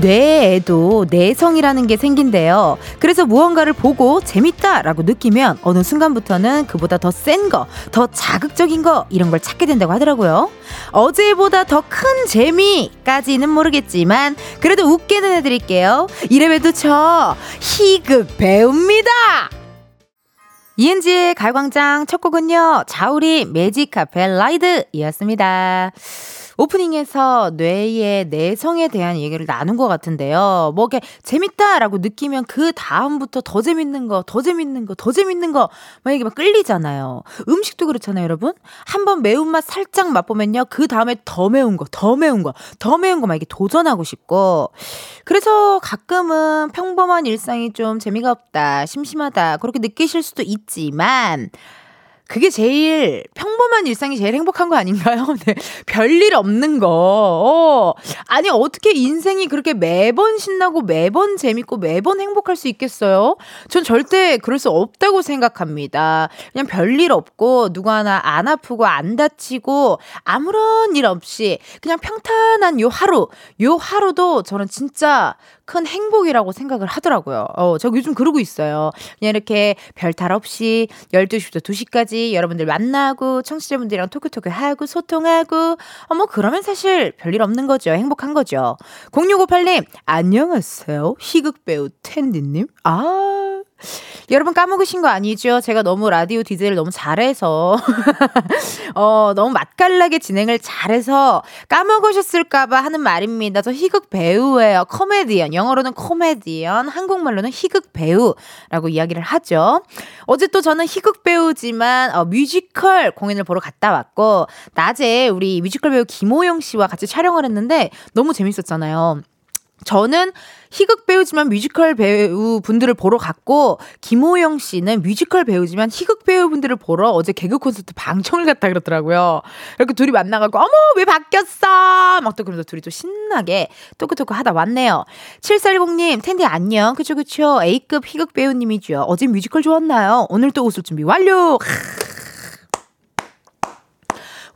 뇌에도 내성이라는 게 생긴대요. 그래서 무언가를 보고 재밌다라고 느끼면 어느 순간부터는 그보다 더 센 거, 더 자극적인 거 이런 걸 찾게 된다고 하더라고요. 어제보다 더 큰 재미까지는 모르겠지만 그래도 웃게는 해드릴게요. 이래봬도 저 희극 배웁니다. 이은지의 갈광장 첫 곡은요. 자우리 매직 카페 라이드이었습니다. 오프닝에서 뇌의 내성에 대한 얘기를 나눈 것 같은데요. 뭐, 이렇게 재밌다라고 느끼면 그 다음부터 더 재밌는 거, 더 재밌는 거, 더 재밌는 거, 막 이게 막 끌리잖아요. 음식도 그렇잖아요, 여러분. 한번 매운맛 살짝 맛보면요. 그 다음에 더 매운 거, 더 매운 거, 더 매운 거 막 이렇게 도전하고 싶고. 그래서 가끔은 평범한 일상이 좀 재미가 없다, 심심하다, 그렇게 느끼실 수도 있지만, 그게 제일 평범한 일상이 제일 행복한 거 아닌가요? 네. 별일 없는 거. 어. 아니, 어떻게 인생이 그렇게 매번 신나고 매번 재밌고 매번 행복할 수 있겠어요? 전 절대 그럴 수 없다고 생각합니다. 그냥 별일 없고 누구 하나 안 아프고 안 다치고 아무런 일 없이 그냥 평탄한 요 하루. 요 하루도 저는 진짜 큰 행복이라고 생각을 하더라고요. 어, 저 요즘 그러고 있어요. 그냥 이렇게 별탈 없이 12시부터 2시까지 여러분들 만나고 청취자분들이랑 토크토크 하고 소통하고 어, 뭐 그러면 사실 별일 없는 거죠. 행복한 거죠. 0658님, 안녕하세요. 희극 배우 은디님. 아, 여러분 까먹으신 거 아니죠? 제가 너무 라디오 디제이를 너무 잘해서 어, 너무 맛깔나게 진행을 잘해서 까먹으셨을까 봐 하는 말입니다. 저 희극 배우예요. 코미디언. 영어로는 코미디언, 한국말로는 희극 배우라고 이야기를 하죠. 어제 또 저는 희극 배우지만 어, 뮤지컬 공연을 보러 갔다 왔고 낮에 우리 뮤지컬 배우 김호영 씨와 같이 촬영을 했는데 너무 재밌었잖아요. 저는 희극 배우지만 뮤지컬 배우 분들을 보러 갔고 김호영 씨는 뮤지컬 배우지만 희극 배우 분들을 보러 어제 개그 콘서트 방청을 갔다 그러더라고요. 이렇게 둘이 만나가지고 어머 왜 바뀌었어? 막 또 그러면서 둘이 또 신나게 토크토크 하다 왔네요. 7410님 은디 안녕. 그쵸 그쵸 A급 희극 배우님이죠. 어제 뮤지컬 좋았나요? 오늘 또 웃을 준비 완료.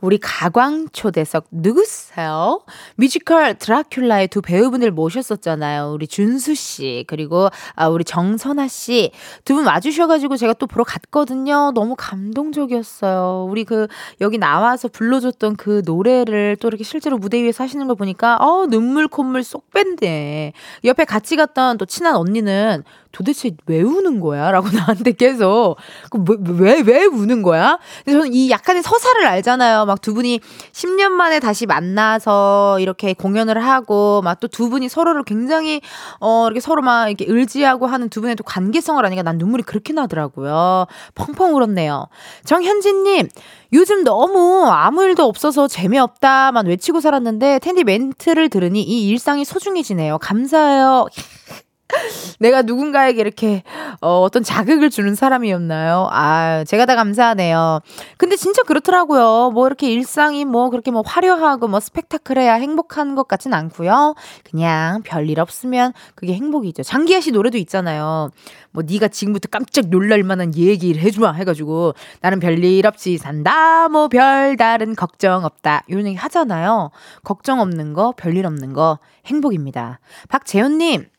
우리 가광 초대석 누구세요? 뮤지컬 드라큘라의 두 배우분들 모셨었잖아요. 우리 준수 씨 그리고 아, 우리 정선아 씨 두 분 와주셔가지고 제가 또 보러 갔거든요. 너무 감동적이었어요. 우리 그 여기 나와서 불러줬던 그 노래를 또 이렇게 실제로 무대 위에서 하시는 걸 보니까 어 눈물 콧물 쏙 뺀데 옆에 같이 갔던 또 친한 언니는 도대체 왜 우는 거야? 라고 나한테 계속, 그 왜, 왜, 왜 우는 거야? 근데 저는 이 약간의 서사를 알잖아요. 막 두 분이 10년 만에 다시 만나서 이렇게 공연을 하고, 막 또 두 분이 서로를 굉장히, 어, 이렇게 서로 막 이렇게 의지하고 하는 두 분의 또 관계성을 아니까 난 눈물이 그렇게 나더라고요. 펑펑 울었네요. 정현진님, 요즘 너무 아무 일도 없어서 재미없다만 외치고 살았는데, 텐디 멘트를 들으니 이 일상이 소중해지네요. 감사해요. 내가 누군가에게 이렇게 어, 어떤 자극을 주는 사람이었나요? 아, 제가 다 감사하네요. 근데 진짜 그렇더라고요. 뭐 이렇게 일상이 뭐 그렇게 뭐 화려하고 뭐 스펙타클해야 행복한 것 같진 않고요. 그냥 별일 없으면 그게 행복이죠. 장기하 씨 노래도 있잖아요. 뭐 네가 지금부터 깜짝 놀랄 만한 얘기를 해주마 해가지고 나는 별일 없이 산다. 뭐 별다른 걱정 없다. 이런 얘기 하잖아요. 걱정 없는 거, 별일 없는 거 행복입니다. 박재현님.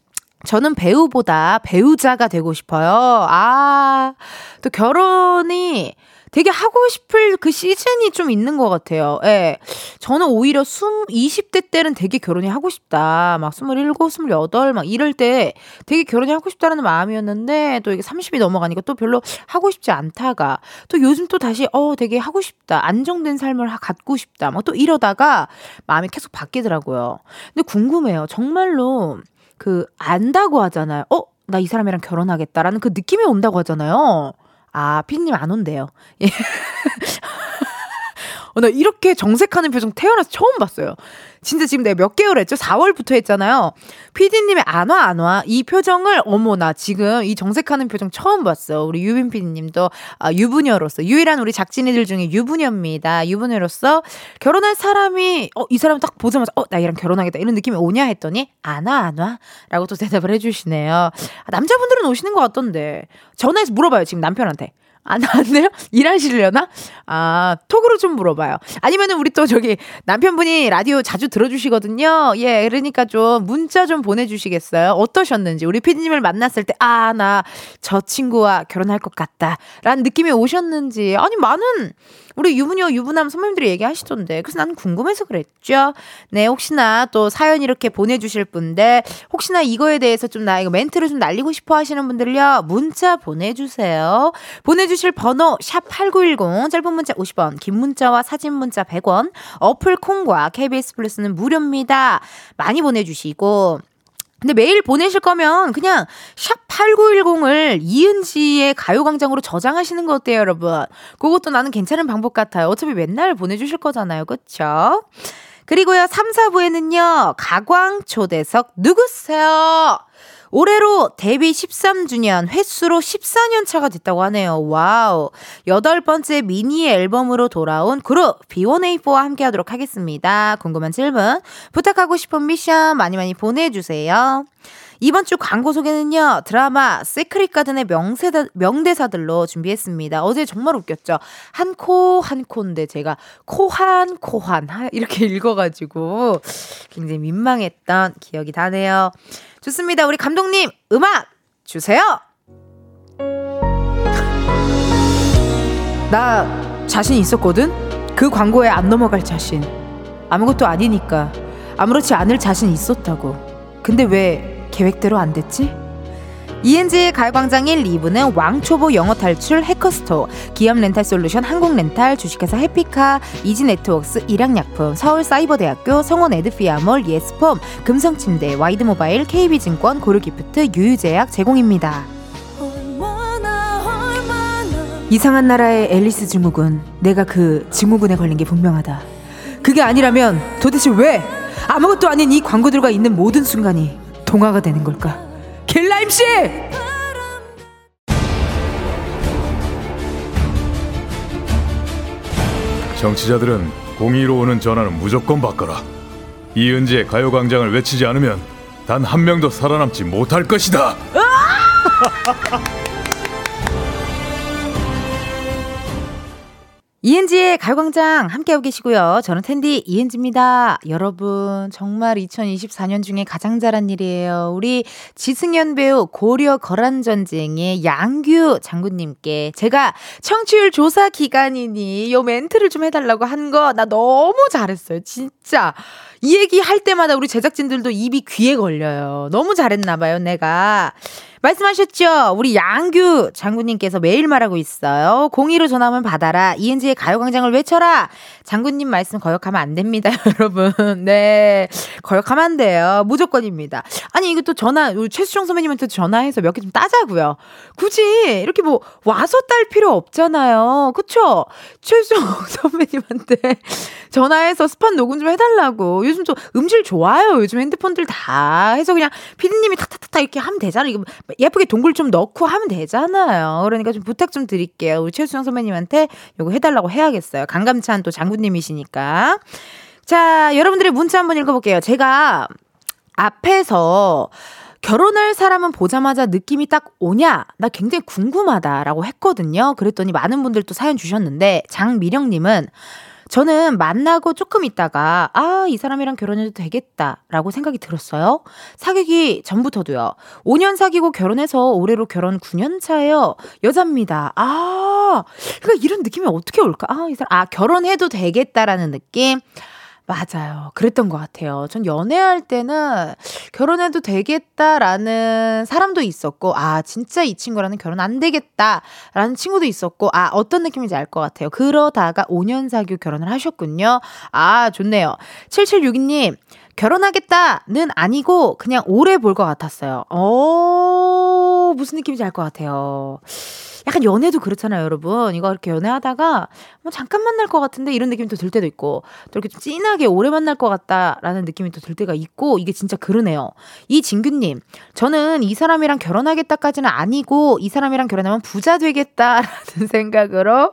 저는 배우보다 배우자가 되고 싶어요. 아, 또 결혼이 되게 하고 싶을 그 시즌이 좀 있는 것 같아요. 예. 저는 오히려 20, 20대 때는 되게 결혼이 하고 싶다. 막 27, 28, 막 이럴 때 되게 결혼이 하고 싶다라는 마음이었는데 또 이게 30이 넘어가니까 또 별로 하고 싶지 않다가 또 요즘 또 다시 어, 되게 하고 싶다. 안정된 삶을 갖고 싶다. 막 또 이러다가 마음이 계속 바뀌더라고요. 근데 궁금해요. 정말로 그 안다고 하잖아요. 어? 나 이 사람이랑 결혼하겠다라는 그 느낌이 온다고 하잖아요. 아, 피디님 안 온대요. 예. 어, 나 이렇게 정색하는 표정 태어나서 처음 봤어요. 진짜 지금 내가 몇 개월 했죠? 4월부터 했잖아요. 피디님의 안 와, 안 와. 이 표정을, 어머, 나 지금 이 정색하는 표정 처음 봤어. 우리 유빈 피디님도 아, 유부녀로서, 유일한 우리 작진이들 중에 유부녀입니다. 유부녀로서 결혼할 사람이, 어, 이 사람 딱 보자마자, 어, 나 얘랑 결혼하겠다. 이런 느낌이 오냐 했더니, 안 와, 안 와. 라고 또 대답을 해주시네요. 아, 남자분들은 오시는 것 같던데. 전화해서 물어봐요, 지금 남편한테. 안 나왔네요? 일하시려나? 아, 톡으로 좀 물어봐요. 아니면은 우리 또 저기 남편분이 라디오 자주 들어주시거든요. 예, 그러니까 좀 문자 좀 보내주시겠어요? 어떠셨는지. 우리 피디님을 만났을 때, 아, 나 저 친구와 결혼할 것 같다. 라는 느낌이 오셨는지. 아니, 많은 우리 유부녀, 유부남 선배님들이 얘기하시던데. 그래서 나는 궁금해서 그랬죠. 네, 혹시나 또 사연 이렇게 보내주실 분들, 혹시나 이거에 대해서 좀 나 이거 멘트를 좀 날리고 싶어 하시는 분들요, 문자 보내주세요. 보내주 실 번호, 샵 8910, 짧은 문자 50원, 긴 문자와 사진 문자 100원, 어플 콩과 KBS 플러스는 무료입니다. 많이 보내주시고, 근데 메일 보내실 거면 그냥 샵 8910을 이은지의 가요광장으로 저장하시는 거 어때요, 여러분? 그것도 나는 괜찮은 방법 같아요. 어차피 맨날 보내주실 거잖아요. 그쵸? 그리고요, 3, 4부에는요, 가광 초대석 누구세요? 올해로 데뷔 13주년 햇수로 14년 차가 됐다고 하네요. Wow. 여덟 번째 미니 앨범으로 돌아온 그룹 B1A4와 함께 하도록 하겠습니다. 궁금한 질문, 부탁하고 싶은 미션 많이 많이 보내주세요. 이번 주 광고 소개는요, 드라마 시크릿 가든의 명세다, 명대사들로 준비했습니다. 어제 정말 웃겼죠? 한 코, 한 코인데 제가 코한, 코한, 이렇게 읽어가지고 굉장히 민망했던 기억이 나네요. 좋습니다. 우리 감독님, 음악 주세요! 나 자신 있었거든? 그 광고에 안 넘어갈 자신. 아무것도 아니니까. 아무렇지 않을 자신 있었다고. 근데 왜 계획대로 안 됐지? ENG의 가요광장 1, 2부는 왕초보 영어 탈출 해커스톡, 기업 렌탈 솔루션 한국렌탈, 주식회사 해피카, 이지네트웍스, 일양약품, 서울사이버대학교, 성원애드피아몰, 예스폼, 금성침대, 와이드모바일, KB증권, 고르기프트, 유유제약 제공입니다. 이상한 나라의 앨리스 증후군, 내가 그 증후군에 걸린 게 분명하다. 그게 아니라면 도대체 왜 아무것도 아닌 이 광고들과 있는 모든 순간이 동화가 되는 걸까? 겔라임 씨! 정치자들은 공의로 오는 전화는 무조건 바꿔라. 이은지의 가요광장을 외치지 않으면 단 한 명도 살아남지 못할 것이다. 이은지의 가요광장 함께하고 계시고요. 저는 텐디 이은지입니다. 여러분, 정말 2024년 중에 가장 잘한 일이에요. 우리 지승현 배우 고려 거란전쟁의 양규 장군님께 제가 청취율 조사 기간이니 요 멘트를 좀 해달라고 한 거 나 너무 잘했어요. 진짜. 이 얘기 할 때마다 우리 제작진들도 입이 귀에 걸려요. 너무 잘했나봐요, 내가. 말씀하셨죠? 우리 양규 장군님께서 매일 말하고 있어요. 공의로 전화하면 받아라. 이은지의 가요광장을 외쳐라. 장군님 말씀 거역하면 안 됩니다, 여러분. 네. 거역하면 안 돼요. 무조건입니다. 아니, 이것도 전화, 최수정 선배님한테 전화해서 몇 개 좀 따자고요. 굳이 이렇게 뭐 와서 딸 필요 없잖아요. 그쵸? 최수정 선배님한테 전화해서 스팟 녹음 좀 해달라고. 요즘 좀 음질 좋아요. 요즘 핸드폰들 다 해서 그냥 피디님이 탁탁탁탁 이렇게 하면 되잖아요. 이거 예쁘게 동굴 좀 넣고 하면 되잖아요. 그러니까 좀 부탁 좀 드릴게요. 우리 최수영 선배님한테 요거 해달라고 해야겠어요. 강감찬 또 장군님이시니까. 자, 여러분들의 문자 한번 읽어볼게요. 제가 앞에서 결혼할 사람은 보자마자 느낌이 딱 오냐? 나 굉장히 궁금하다라고 했거든요. 그랬더니 많은 분들 또 사연 주셨는데, 장미령님은 저는 만나고 조금 있다가 아, 이 사람이랑 결혼해도 되겠다라고 생각이 들었어요. 사귀기 전부터도요. 5년 사귀고 결혼해서 올해로 결혼 9년 차예요. 여자입니다. 아, 그러니까 이런 느낌이 어떻게 올까? 아, 이 사람 아, 결혼해도 되겠다라는 느낌. 맞아요. 그랬던 것 같아요. 전 연애할 때는 결혼해도 되겠다라는 사람도 있었고, 아, 진짜 이 친구라는 결혼 안 되겠다라는 친구도 있었고, 아, 어떤 느낌인지 알 것 같아요. 그러다가 5년 사귀고 결혼을 하셨군요. 아, 좋네요. 7762님, 결혼하겠다는 아니고, 그냥 오래 볼 것 같았어요. 오. 어, 무슨 느낌인지 알 것 같아요. 약간 연애도 그렇잖아요, 여러분. 이거 이렇게 연애하다가 뭐 잠깐 만날 것 같은데 이런 느낌이 또 들 때도 있고 또 이렇게 좀 진하게 오래 만날 것 같다라는 느낌이 또 들 때가 있고 이게 진짜 그러네요. 이 진규님, 저는 이 사람이랑 결혼하겠다까지는 아니고 이 사람이랑 결혼하면 부자 되겠다라는 생각으로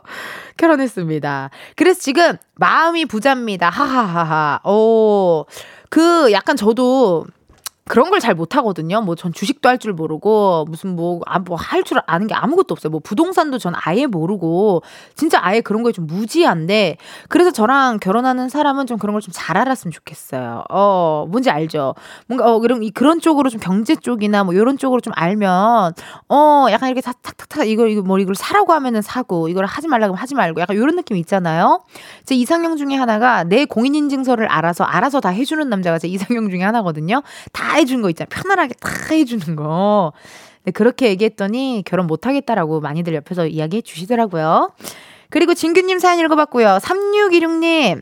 결혼했습니다. 그래서 지금 마음이 부자입니다. 하하하하. 오, 그 약간 저도 그런 걸 잘 못하거든요. 뭐 전 주식도 할 줄 모르고 무슨 뭐뭐할줄 아는 게 아무것도 없어요. 뭐 부동산도 전 아예 모르고 진짜 아예 그런 거에 좀 무지한데 그래서 저랑 결혼하는 사람은 좀 그런 걸 좀 잘 알았으면 좋겠어요. 어 뭔지 알죠? 뭔가 어 그런 그런 쪽으로 좀 경제 쪽이나 뭐 이런 쪽으로 좀 알면 어 약간 이렇게 탁탁탁 이걸 이거 뭐 이걸 사라고 하면은 사고 이걸 하지 말라고 하면 하지 말고 약간 이런 느낌 있잖아요. 제 이상형 중에 하나가 내 공인인증서를 알아서 알아서 다 해주는 남자가 제 이상형 중에 하나거든요. 다 해주는 거 있잖아. 편안하게 다 해주는 거. 네, 그렇게 얘기했더니 결혼 못 하겠다라고 많이들 옆에서 이야기해 주시더라고요. 그리고 진규님 사연 읽어봤고요. 3616님,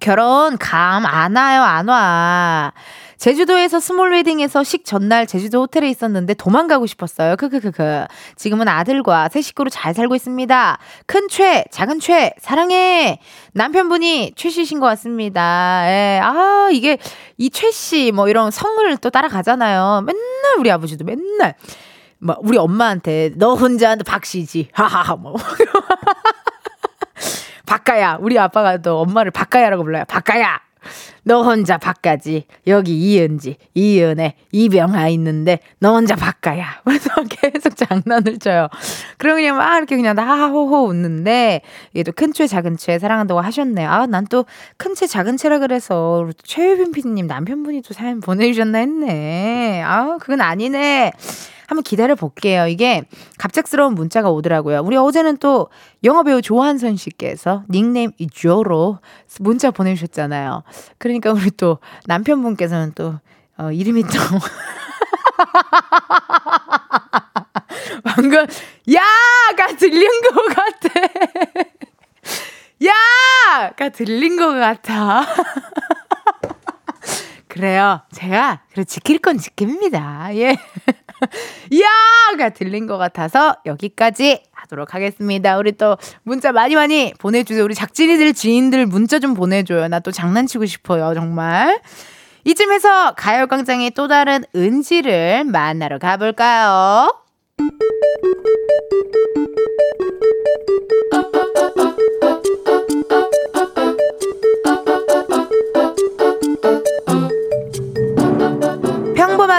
결혼 감 안 와요, 안 와. 제주도에서 small wedding에서 식 전날 제주도 호텔에 있었는데 도망가고 싶었어요. 크크크크. 지금은 아들과 세 식구로 잘 살고 있습니다. 큰 최, 작은 최, 사랑해. 남편분이 최 씨신 것 같습니다. 예. 아, 이게 이 최씨 뭐 이런 성을 또 따라가잖아요. 맨날 우리 아버지도 맨날 뭐 우리 엄마한테 너 혼자 박 씨지. 하하하 뭐. 박가야. 우리 아빠가 또 엄마를 박가야라고 불러요. 박가야. 너 혼자 바까지. 여기 이은지, 이은혜, 이병아 있는데 너 혼자 바까야. 그래서 계속 장난을 쳐요. 그럼 그냥 막 이렇게 그냥 하호호 웃는데 또큰채 작은 채 사랑한다고 하셨네요. 아, 난 또 큰 채 작은 채라 그래서 최유빈 PD님 남편분이 또 사연 보내주셨나 했네. 아, 그건 아니네. 한번 기다려 볼게요. 이게 갑작스러운 문자가 오더라고요. 우리 어제는 또 영화 배우 조한선 씨께서 닉네임 이조로 문자 보내주셨잖아요. 그러니까 우리 또 남편분께서는 또 어, 이름이 또 방금 야가 들린 것 같아. 야가 들린 것 같아. 그래요. 제가 그래 지킬 건 지킵니다. 예. 야가 들린 것 같아서 여기까지 하도록 하겠습니다. 우리 또 문자 많이 많이 보내주세요. 우리 작진이들 지인들 문자 좀 보내줘요. 나 또 장난치고 싶어요. 정말. 이쯤에서 가요광장의 또 다른 은지를 만나러 가볼까요?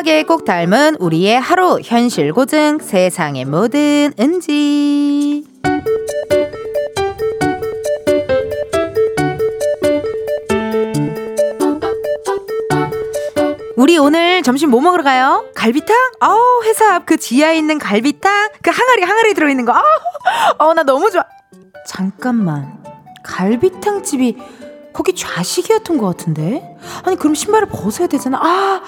평범하게 꼭 닮은 우리의 하루 현실 고증 세상의 모든 은지. 우리 오늘 점심 뭐 먹으러 가요? 갈비탕? 어우 회사 앞 그 지하에 있는 갈비탕? 그 항아리 항아리 들어있는 거. 어우 나 너무 좋아. 잠깐만. 갈비탕 집이 거기 좌식이었던 것 같은데? 아니 그럼 신발을 벗어야 되잖아. 아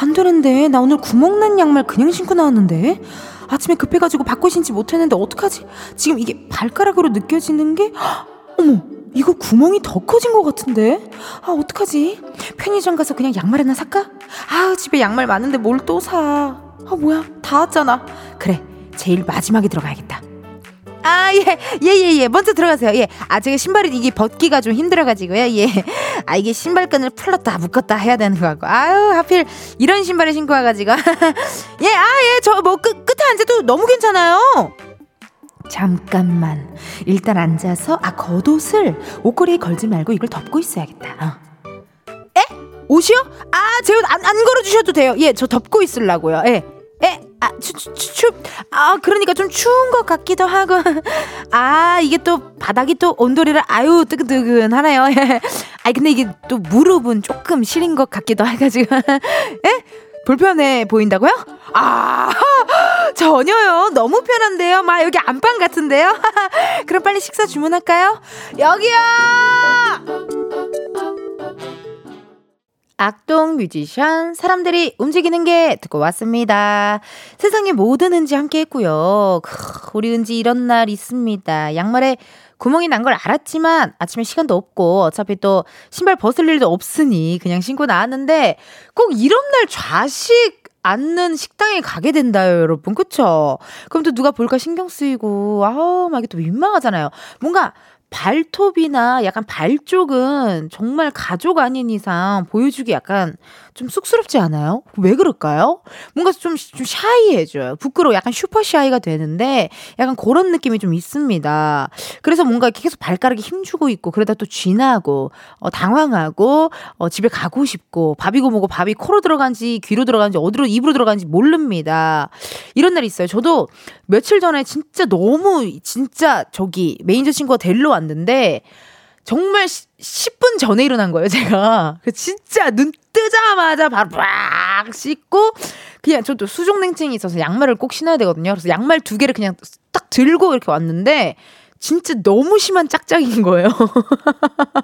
안 되는데 나 오늘 구멍난 양말 그냥 신고 나왔는데? 아침에 급해가지고 바꿔 신지 못했는데 어떡하지? 지금 이게 발가락으로 느껴지는 게? 어머 이거 구멍이 더 커진 것 같은데? 아 어떡하지? 편의점 가서 그냥 양말 하나 살까? 아 집에 양말 많은데 뭘 또 사? 아 뭐야? 다 왔잖아. 그래 제일 마지막에 들어가야겠다 아, 예, 예, 예, 예. 먼저 들어가세요. 예. 아, 제가 신발이 이게 벗기가 좀 힘들어가지고요. 예. 아, 이게 신발끈을 풀렀다, 묶었다 해야 되는 거 같고. 아유, 하필 이런 신발을 신고 와가지고. 예, 아, 예. 저 뭐 끝, 끝에 앉아도 너무 괜찮아요. 잠깐만. 일단 앉아서, 아, 겉옷을 옷걸이에 걸지 말고 이걸 덮고 있어야겠다. 어. 에? 옷이요? 아, 제 옷 안, 안 걸어주셔도 돼요. 예, 저 덮고 있으려고요. 예. 에? 아, 추, 추, 추, 아, 그러니까 좀 추운 것 같기도 하고. 아, 이게 또 바닥이 또 온도리를 아유, 뜨근뜨근하네요. 아, 근데 이게 또 무릎은 조금 시린 것 같기도 해가지고. 에? 불편해 보인다고요? 아, 전혀요. 너무 편한데요. 막 여기 안방 같은데요. 그럼 빨리 식사 주문할까요? 여기요! 악동 뮤지션 사람들이 움직이는 게 듣고 왔습니다. 세상의 모든 은지 함께 했고요. 우리 은지 이런 날 있습니다. 양말에 구멍이 난 걸 알았지만 아침에 시간도 없고 어차피 또 신발 벗을 일도 없으니 그냥 신고 나왔는데 꼭 이런 날 좌식 않는 식당에 가게 된다요, 여러분. 그쵸? 그럼 또 누가 볼까 신경 쓰이고, 아우, 막 이게 또 민망하잖아요. 뭔가 발톱이나 약간 발 쪽은 정말 가족 아닌 이상 보여주기 약간 좀 쑥스럽지 않아요? 왜 그럴까요? 뭔가 좀, 좀 샤이해져요. 부끄러워. 약간 슈퍼 샤이가 되는데 약간 그런 느낌이 좀 있습니다. 그래서 뭔가 계속 발가락에 힘주고 있고 그러다 또 쥐나고, 어, 당황하고, 어, 집에 가고 싶고, 밥이고 뭐고 밥이 코로 들어간지 귀로 들어간지 어디로 입으로 들어간지 모릅니다. 이런 날이 있어요. 저도 며칠 전에 진짜 너무, 진짜 저기 메인저 친구가 데리러 왔는데, 정말 10분 전에 일어난 거예요, 제가. 그 진짜 눈 뜨자마자 바로 빡 씻고 그냥 저도 수족냉증이 있어서 양말을 꼭 신어야 되거든요. 그래서 양말 두 개를 그냥 딱 들고 이렇게 왔는데 진짜 너무 심한 짝짝인 거예요.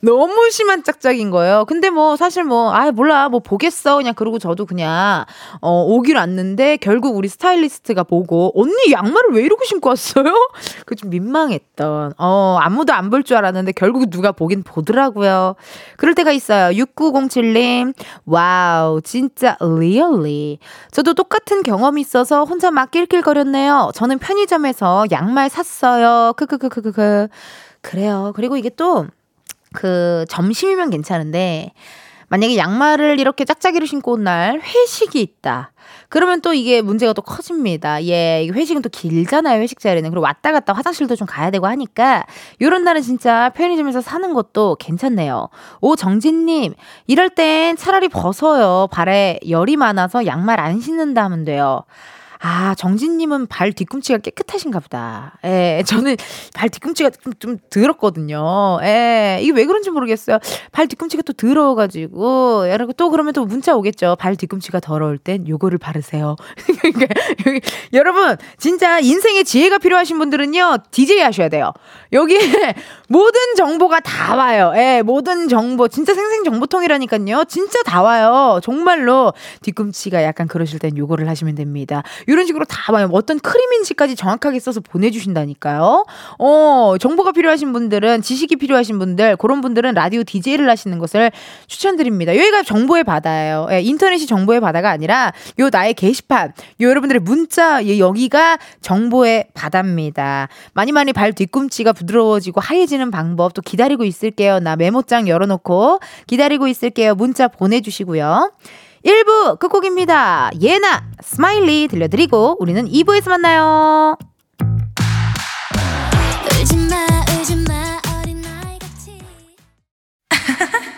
너무 심한 짝짝인 거예요. 근데 뭐 사실 뭐, 아, 몰라. 뭐 보겠어. 그냥 그러고 저도 그냥, 어, 오기로 왔는데 결국 우리 스타일리스트가 보고, 언니 양말을 왜 이러고 신고 왔어요? 그 좀 민망했던, 어, 아무도 안 볼 줄 알았는데 결국 누가 보긴 보더라고요. 그럴 때가 있어요. 6907님, Wow, 진짜 really. 저도 똑같은 경험이 있어서 혼자 막 낄낄거렸네요. 저는 편의점에서 양말 샀어요. 크크크크크크. 그래요. 그리고 이게 또, 그 점심이면 괜찮은데 만약에 양말을 이렇게 짝짝이로 신고 온 날 회식이 있다. 그러면 또 이게 문제가 또 커집니다. 예, 회식은 또 길잖아요, 회식 자리는. 그리고 왔다 갔다 화장실도 좀 가야 되고 하니까, 요런 날은 진짜 편의점에서 사는 것도 괜찮네요. 오 정진님, 이럴 땐 차라리 벗어요. 발에 열이 많아서 양말 안 신는다 하면 돼요. 아, 정진님은 발 뒤꿈치가 깨끗하신가 보다. 예, 저는 발 뒤꿈치가 좀, 좀 더럽거든요. 예, 이게 왜 그런지 모르겠어요. 발 뒤꿈치가 또 더러워가지고, 여러분 또 그러면 또 문자 오겠죠. 발 뒤꿈치가 더러울 땐 요거를 바르세요. 그러니까, 여러분, 진짜 인생에 지혜가 필요하신 분들은요, DJ 하셔야 돼요. 여기에 모든 정보가 다 와요. 예, 모든 정보, 진짜 생생정보통이라니까요. 진짜 다 와요. 정말로 뒤꿈치가 약간 그러실 땐 요거를 하시면 됩니다. 이런 식으로 다 봐요. 어떤 크림인지까지 정확하게 써서 보내주신다니까요. 어, 정보가 필요하신 분들은, 지식이 필요하신 분들, 그런 분들은 라디오 DJ를 하시는 것을 추천드립니다. 여기가 정보의 바다예요. 예, 인터넷이 정보의 바다가 아니라 요 나의 게시판, 요 여러분들의 문자, 여기가 정보의 바다입니다. 많이 많이 발 뒤꿈치가 부드러워지고 하얘지는 방법 또 기다리고 있을게요. 나 메모장 열어놓고 기다리고 있을게요. 문자 보내주시고요. 1부 끝곡입니다. 예나 Smiley 들려드리고 우리는 2부에서 만나요.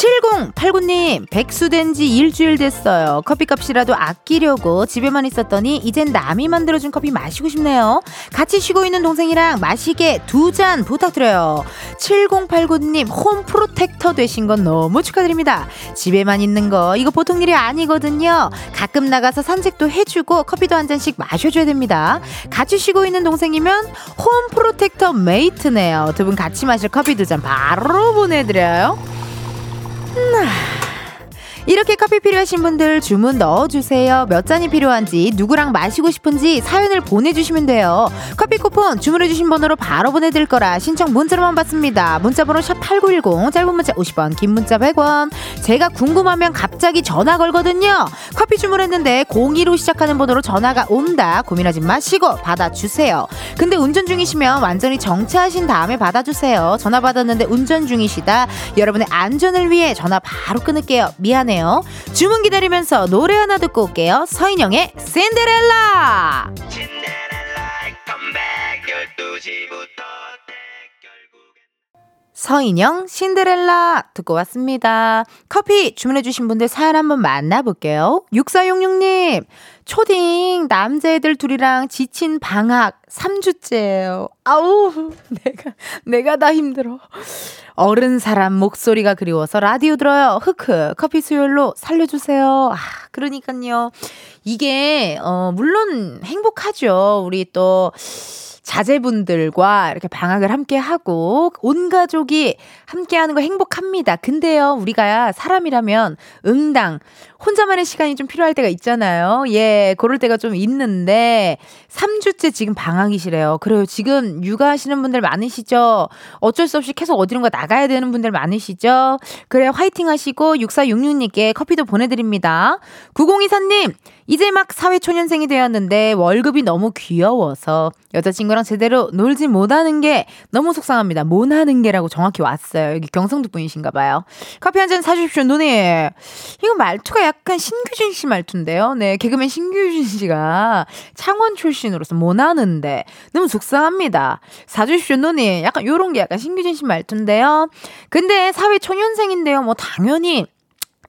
7089님, 백수된 지 일주일 됐어요. 커피값이라도 아끼려고 집에만 있었더니 이젠 남이 만들어준 커피 마시고 싶네요. 같이 쉬고 있는 동생이랑 마시게 두 잔 부탁드려요. 7089님, home protector 되신 건 너무 축하드립니다. 집에만 있는 거, 이거 보통 일이 아니거든요. 가끔 나가서 산책도 해주고 커피도 한 잔씩 마셔줘야 됩니다. 같이 쉬고 있는 동생이면 home protector mate네요. 두 분 같이 마실 커피 두 잔 바로 보내드려요. 那 이렇게 커피 필요하신 분들 주문 넣어주세요. 몇 잔이 필요한지, 누구랑 마시고 싶은지 사연을 보내주시면 돼요. 커피 쿠폰 주문해주신 번호로 바로 보내드릴 거라 신청 문자로만 받습니다. 문자번호 샵8910, 짧은 문자 50원, 긴 문자 100원. 제가 궁금하면 갑자기 전화 걸거든요. 커피 주문했는데 02로 시작하는 번호로 전화가 온다. 고민하지 마시고 받아주세요. 근데 운전 중이시면 완전히 정차하신 다음에 받아주세요. 전화 받았는데 운전 중이시다. 여러분의 안전을 위해 전화 바로 끊을게요. 미안해요. 좋네요. 주문 기다리면서 노래 하나 듣고 올게요. 서인영의 신데렐라. 서인영, 신데렐라 듣고 왔습니다. 커피 주문해주신 분들 사연 한번 만나볼게요. 6466님, 초딩 남자애들 둘이랑 지친 방학 3주째예요. 아우, 내가, 내가 다 힘들어. 어른 사람 목소리가 그리워서 라디오 들어요. 흑흑, 커피 수요일로 살려주세요. 아, 그러니까요. 이게, 어, 물론 행복하죠. 우리 또, 자제분들과 이렇게 방학을 함께 하고 온 가족이 함께 하는 거 행복합니다. 근데요, 우리가 사람이라면 응당 혼자만의 시간이 좀 필요할 때가 있잖아요. 예, 그럴 때가 좀 있는데 3주째 지금 방학이시래요. 그래요. 지금 육아하시는 분들 많으시죠? 어쩔 수 없이 계속 어디론가 나가야 되는 분들 많으시죠? 그래 화이팅 하시고 6466님께 커피도 보내드립니다. 9024님, 이제 막 사회초년생이 되었는데 월급이 너무 귀여워서 여자친구랑 제대로 놀지 못하는 게 너무 속상합니다. 못하는 게라고 정확히 왔어요. 여기 경상도 분이신가 봐요. 커피 한 잔 사주십시오, 누님. 이거 말투가 약간 신규진 씨 말투인데요. 네, 개그맨 신규진 씨가 창원 출신으로서 못하는데 너무 속상합니다. 사주십시오, 누님. 약간 요런 게 약간 신규진 씨 말투인데요. 근데 사회 초년생인데요. 뭐 당연히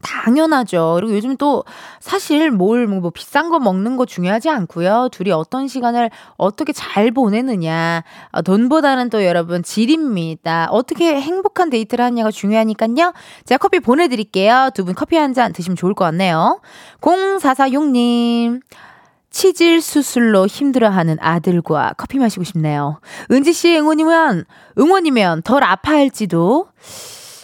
당연하죠. 그리고 요즘 또 사실 뭘 뭐 비싼 거 먹는 거 중요하지 않고요. 둘이 어떤 시간을 어떻게 잘 보내느냐. 어, 돈보다는 또 여러분 질입니다. 어떻게 행복한 데이트를 하냐가 중요하니까요. 제가 커피 보내드릴게요. 두 분 커피 한 잔 드시면 좋을 것 같네요. 0446님. 치질 수술로 힘들어하는 아들과 커피 마시고 싶네요. 은지 씨 응원이면 응원이면 덜 아파할지도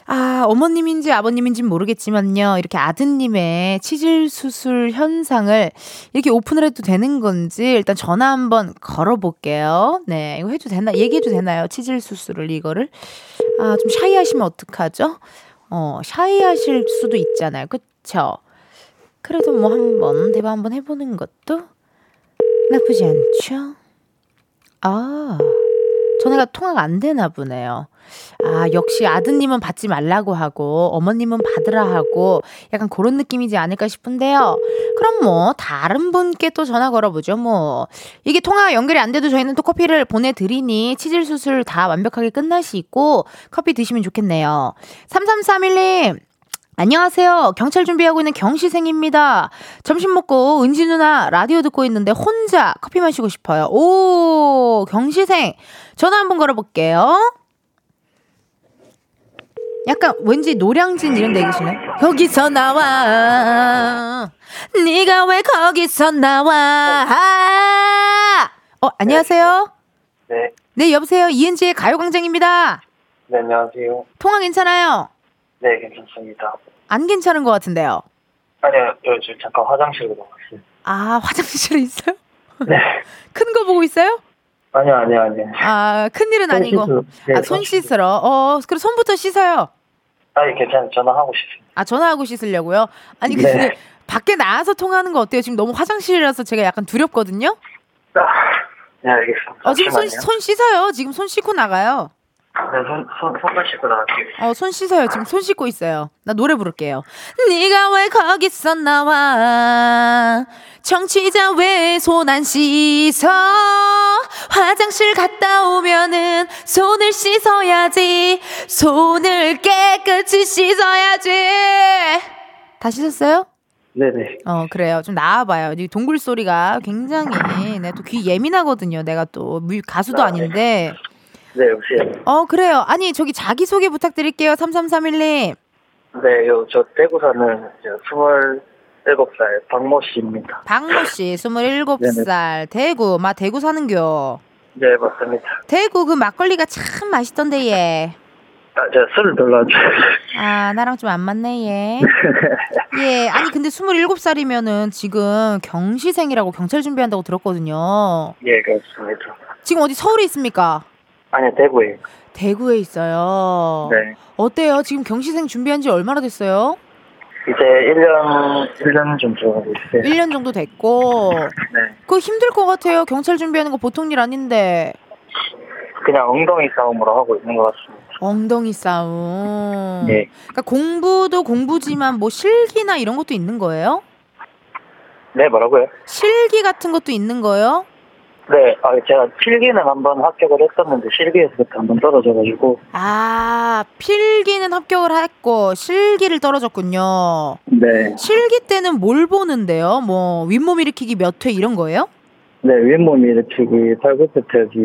아, 어머님인지 아버님인지 모르겠지만요. 이렇게 아드님의 치질 수술 현상을 이렇게 오픈을 해도 되는 건지 일단 전화 한번 걸어볼게요. 네, 이거 해도 되나? 얘기해도 되나요? 치질 수술을 이거를? 아, 좀 샤이하시면 어떡하죠? 어, 샤이하실 수도 있잖아요. 그쵸? 그래도 뭐 한번 대화 한번 해보는 것도 나쁘지 않죠? 아, 전화가 통화가 안 되나 보네요. 아, 역시 아드님은 받지 말라고 하고 어머님은 받으라 하고 약간 그런 느낌이지 않을까 싶은데요. 그럼 뭐 다른 분께 또 전화 걸어보죠. 뭐 이게 통화 연결이 안 돼도 저희는 또 커피를 보내드리니 치질 수술 다 완벽하게 끝나시고 커피 드시면 좋겠네요. 3331님. 안녕하세요. 경찰 준비하고 있는 경시생입니다. 점심 먹고 은지 누나 라디오 듣고 있는데 혼자 커피 마시고 싶어요. 오, 경시생. 전화 한번 걸어볼게요. 약간 왠지 노량진 이런 데 계시네. 거기서 나와. 네가 왜 거기서 나와? 어, 안녕하세요. 네. 네, 여보세요. 이은지의 가요광장입니다. 네, 안녕하세요. 통화 괜찮아요? 네, 괜찮습니다. 안 괜찮은 것 같은데요. 아니요, 저 지금 잠깐 화장실로 나갔어요. 아, 화장실에 있어요? 네. 큰 거 보고 있어요? 아니요, 아니요, 아니요. 아, 큰 일은 손 아니고. 씻으- 네, 아, 손 씻으러. 어, 그럼 손부터 씻어요. 아니, 괜찮아요. 전화하고 싶습니다. 아, 전화하고 씻으려고요? 아니, 네. 근데 밖에 나와서 통화하는 거 어때요? 지금 너무 화장실이라서 제가 약간 두렵거든요? 아, 네, 알겠습니다. 어, 지금 손, 잠시만요. 손 씻어요. 지금 손 씻고 나가요. 네, 손, 손, 손만 씻고 나갈게요. 어, 손 씻어요. 지금 손 씻고 있어요. 나 노래 부를게요. 네가 왜 거기서 나와? 정치자 왜 손 안 씻어? 화장실 갔다 오면은 손을 씻어야지. 손을 깨끗이 씻어야지. 다 씻었어요? 네네. 어, 그래요. 좀 나와봐요. 이 동굴 소리가 굉장히, 내또귀 예민하거든요. 내가 또, 뮤- 가수도 아 닌데. 네, 여보세요. 어, 그래요. 아니, 저기 자기소개 부탁드릴게요. 3331님. 네, 요, 저 대구 사는 이제 27살 박모 씨입니다. 박모 씨, 27살. 대구, 마 대구 사는겨. 네, 맞습니다. 대구 그 막걸리가 참 맛있던데, 얘. 아, 제가 술을 별로 안 좋아해요. 아, 나랑 좀 안 맞네, 얘. 예, 아니, 근데 27살이면은 지금 경시생이라고 경찰 준비한다고 들었거든요. 예, 그렇습니다. 지금 어디 서울에 있습니까? 아니요, 대구에. 대구에 있어요. 네. 어때요? 지금 경시생 준비한 지 얼마나 됐어요? 이제 1년, 1년 좀 좋아하고 있어요. 1년 정도 됐고. 네. 그거 힘들 것 같아요. 경찰 준비하는 거 보통 일 아닌데. 그냥 엉덩이 싸움으로 하고 있는 것 같습니다. 엉덩이 싸움. 네. 그러니까 공부도 공부지만 뭐 실기나 이런 것도 있는 거예요? 네, 뭐라고요? 실기 같은 것도 있는 거예요? 네, 아, 제가 필기는 한번 합격을 했었는데 실기에서부터 한번 떨어져가지고 아, 필기는 합격을 했고 실기를 떨어졌군요. 네, 실기 때는 뭘 보는데요? 뭐 윗몸 일으키기 몇 회 이런 거예요? 네 윗몸 일으키기, 팔굽혀 펴기,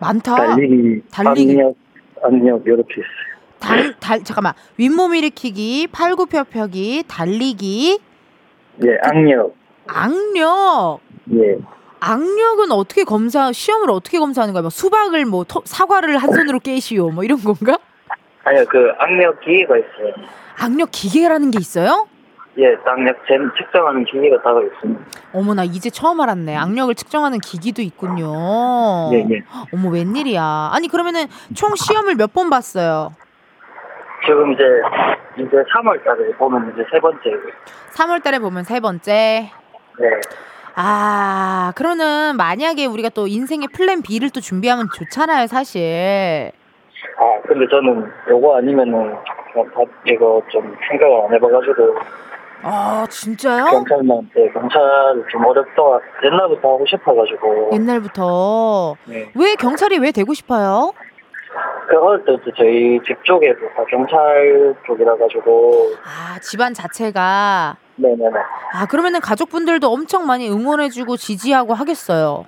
많다. 달리기, 달리기. 압력, 압력 이렇게 있어요. 달, 달 잠깐만. 윗몸 일으키기, 팔굽혀 펴기, 달리기, 예, 악력, 악력. 예, 악력은 어떻게 검사 시험을 어떻게 검사하는 거야? 뭐 수박을 뭐 토- 사과를 한 손으로 깨시오 뭐 이런 건가? 아니요 그 악력 기계가 있어요. 악력 기계라는 게 있어요? 예, 악력 잼 측정하는 기계가 따로 있습니다. 어머나 이제 처음 알았네. 악력을 측정하는 기기도 있군요. 예, 예. 어머 웬일이야. 아니 그러면은 총 시험을 몇 번 봤어요? 지금 이제 이제 3월달에 보면 이제 세 번째고. 3월 달에 보면 세 번째. 네. 아, 그러면은 만약에 우리가 또 인생의 플랜 B를 또 준비하면 좋잖아요, 사실. 아 근데 저는 요거 아니면은 그냥 다 이거 좀 생각을 안 해봐가지고 아, 진짜요? 경찰만 네, 경찰 좀 어렵다 옛날부터 하고 싶어가지고 옛날부터. 네. 왜 경찰이 왜 되고 싶어요? 그 어릴 때부터 저희 집 쪽에도 다 경찰 쪽이라 가지고 아, 집안 자체가. 네네네 아, 그러면은 가족분들도 엄청 많이 응원해주고 지지하고 하겠어요.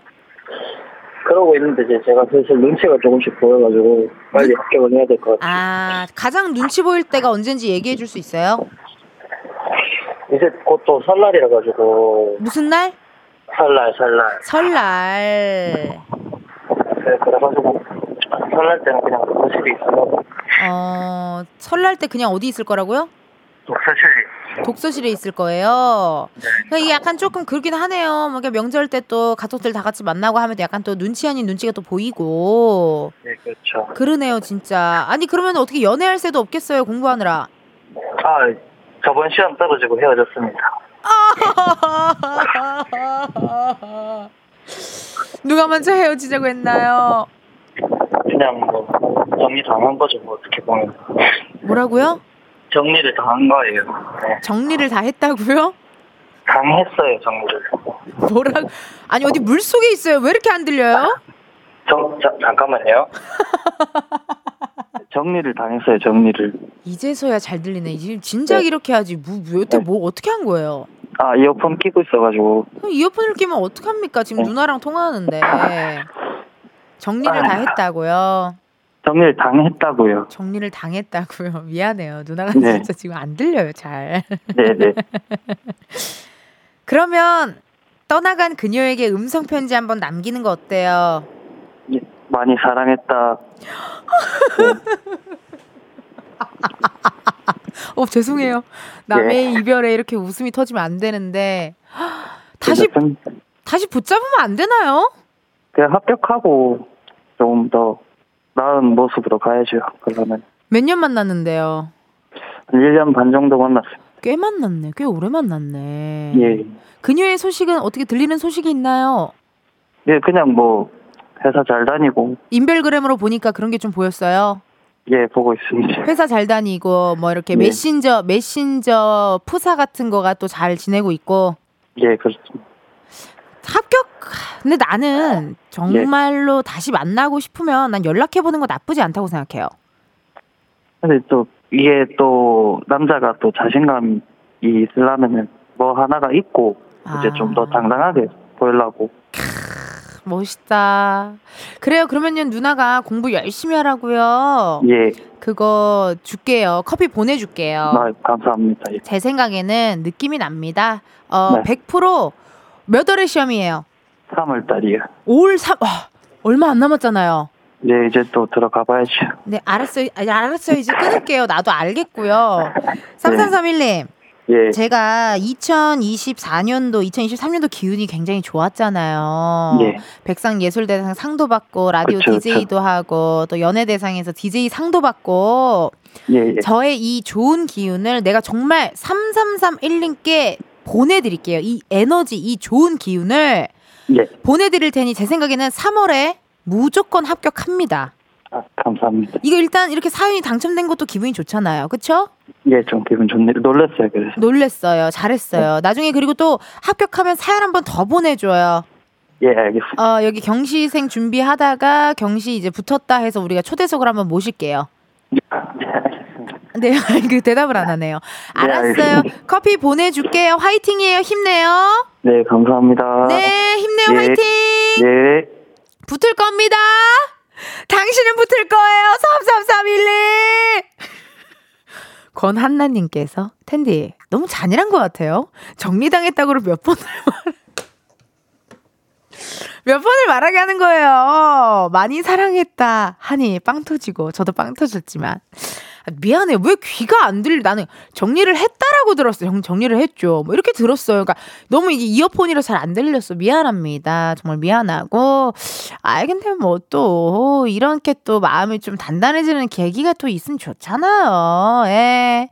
그러고 있는데 이제 제가 슬슬 눈치가 조금씩 보여가지고 빨리 합격을 해야 될 것 같아요. 아, 가장 눈치 보일 때가 언젠지 얘기해 줄 수 있어요? 이제 곧 또 설날이라 가지고 무슨 날? 설날 설날 설날. 그래 그래가지고 설날 때는 그냥 거실에 있으려고 어, 설날 때 그냥 어디 있을 거라고요? 독서실에 독서실에 있을 거예요. 그러니까 이게 약간 조금 그렇긴 하네요. 뭐 이렇게 명절 때 또 가족들 다 같이 만나고 하면 또 약간 또 눈치 아닌 눈치가 또 보이고 네 그렇죠. 그러네요, 진짜. 아니 그러면 어떻게 연애할 새도 없겠어요, 공부하느라. 아 저번 시험 떨어지고 헤어졌습니다. 누가 먼저 헤어지자고 했나요? 그냥 뭐 정리 당한 거죠 뭐 어떻게 보면 뭐라고요? 정리를 당한 거예요. 네. 정리를 다 했다고요? 당했어요 정리를. 뭐라? 아니 어디 물 속에 있어요? 왜 이렇게 안 들려요? 정 자, 잠깐만요. 정리를 당했어요 정리를. 이제서야 잘 들리네. 지금 진작 네. 이렇게 하지. 뭐, 뭐 여태 뭐 어떻게 한 거예요? 아 이어폰 끼고 있어가지고 그럼 이어폰을 끼면 어떡합니까? 지금 네. 누나랑 통화하는데. 정리를 다 했다고요. 정리를 당했다고요. 정리를 당했다고요. 미안해요. 누나가 네. 진짜 지금 안 들려요, 잘. 네네. 그러면 떠나간 그녀에게 음성 편지 한번 남기는 거 어때요? 예, 많이 사랑했다. 어, 죄송해요. 남의 네. 이별에 이렇게 웃음이 터지면 안 되는데. 다시 좀 다시 붙잡으면 안 되나요? 그냥 합격하고 조금 더 나은 모습으로 가야죠. 그러면 몇 년 만났는데요. 한 1년 반 정도 만났어요. 꽤 만났네. 꽤 오래 만났네. 예. 그녀의 소식은 어떻게 들리는 소식이 있나요? 예, 그냥 뭐 회사 잘 다니고 인별그램으로 보니까 그런 게 좀 보였어요. 예 보고 있습니다. 회사 잘 다니고 뭐 이렇게 네. 메신저 메신저 푸사 같은 거가 또 잘 지내고 있고 예 그렇습니다. 합격. 근데 나는 정말로 다시 만나고 싶으면 난 연락해 보는 거 나쁘지 않다고 생각해요. 근데 또 이게 또 남자가 또 자신감이 있으려면은 뭐 하나가 있고 이제 좀더 아. 당당하게 보이려고 멋있다. 그래요. 그러면요 누나가 공부 열심히 하라고요. 예 그거 줄게요. 커피 보내줄게요. 아, 감사합니다. 예. 제 생각에는 느낌이 납니다. 어, 네. 100% 몇 월의 시험이에요? 3월 달이요. 5월 3, 와, 얼마 안 남았잖아요. 예 이제 또 들어가 봐야죠. 네, 알았어요. 아니, 알았어요. 이제 끊을게요. 나도 알겠고요. 3331님, 예 제가 2024년도, 2023년도 기운이 굉장히 좋았잖아요. 예. 백상예술대상 상도 받고, 라디오 그쵸, DJ도 하고, 또 연예대상에서 DJ 상도 받고, 예, 예. 저의 이 좋은 기운을 내가 정말 3331님께 보내드릴게요. 이 에너지, 이 좋은 기운을 예. 보내드릴 테니 제 생각에는 3월에 무조건 합격합니다. 아, 감사합니다. 이거 일단 이렇게 사연이 당첨된 것도 기분이 좋잖아요. 그쵸? 예, 좀 기분 좋네요. 놀랐어요, 그래서. 놀랬어요. 잘했어요. 나중에 그리고 또 합격하면 사연 한 번 더 보내줘요. 예, 알겠습니다. 어, 여기 경시생 준비하다가 경시 이제 붙었다 해서 우리가 초대석을 한번 모실게요. 네, 알겠습니다. 네, 그 대답을 안 하네요. 네, 알았어요. 알겠습니다. 커피 보내줄게요. 화이팅이에요. 힘내요. 네, 감사합니다. 네, 힘내요. 예. 화이팅! 네. 붙을 겁니다. 당신은 붙을 거예요. 33311. 권한나님께서 텐디 너무 잔인한 것 같아요. 정리당했다고 몇 번을 말. 몇 번을 말하게 하는 거예요. 많이 사랑했다 하니 빵 터지고 저도 빵 터졌지만 미안해. 왜 귀가 안 들려 나는 정리를 했다라고 들었어요 정, 정리를 했죠. 뭐 이렇게 들었어요. 그러니까 너무 이게 이어폰이라 잘 안 들렸어. 미안합니다. 정말 미안하고. 아 근데 뭐 또 이렇게 또 마음이 좀 단단해지는 계기가 또 있으면 좋잖아요. 예.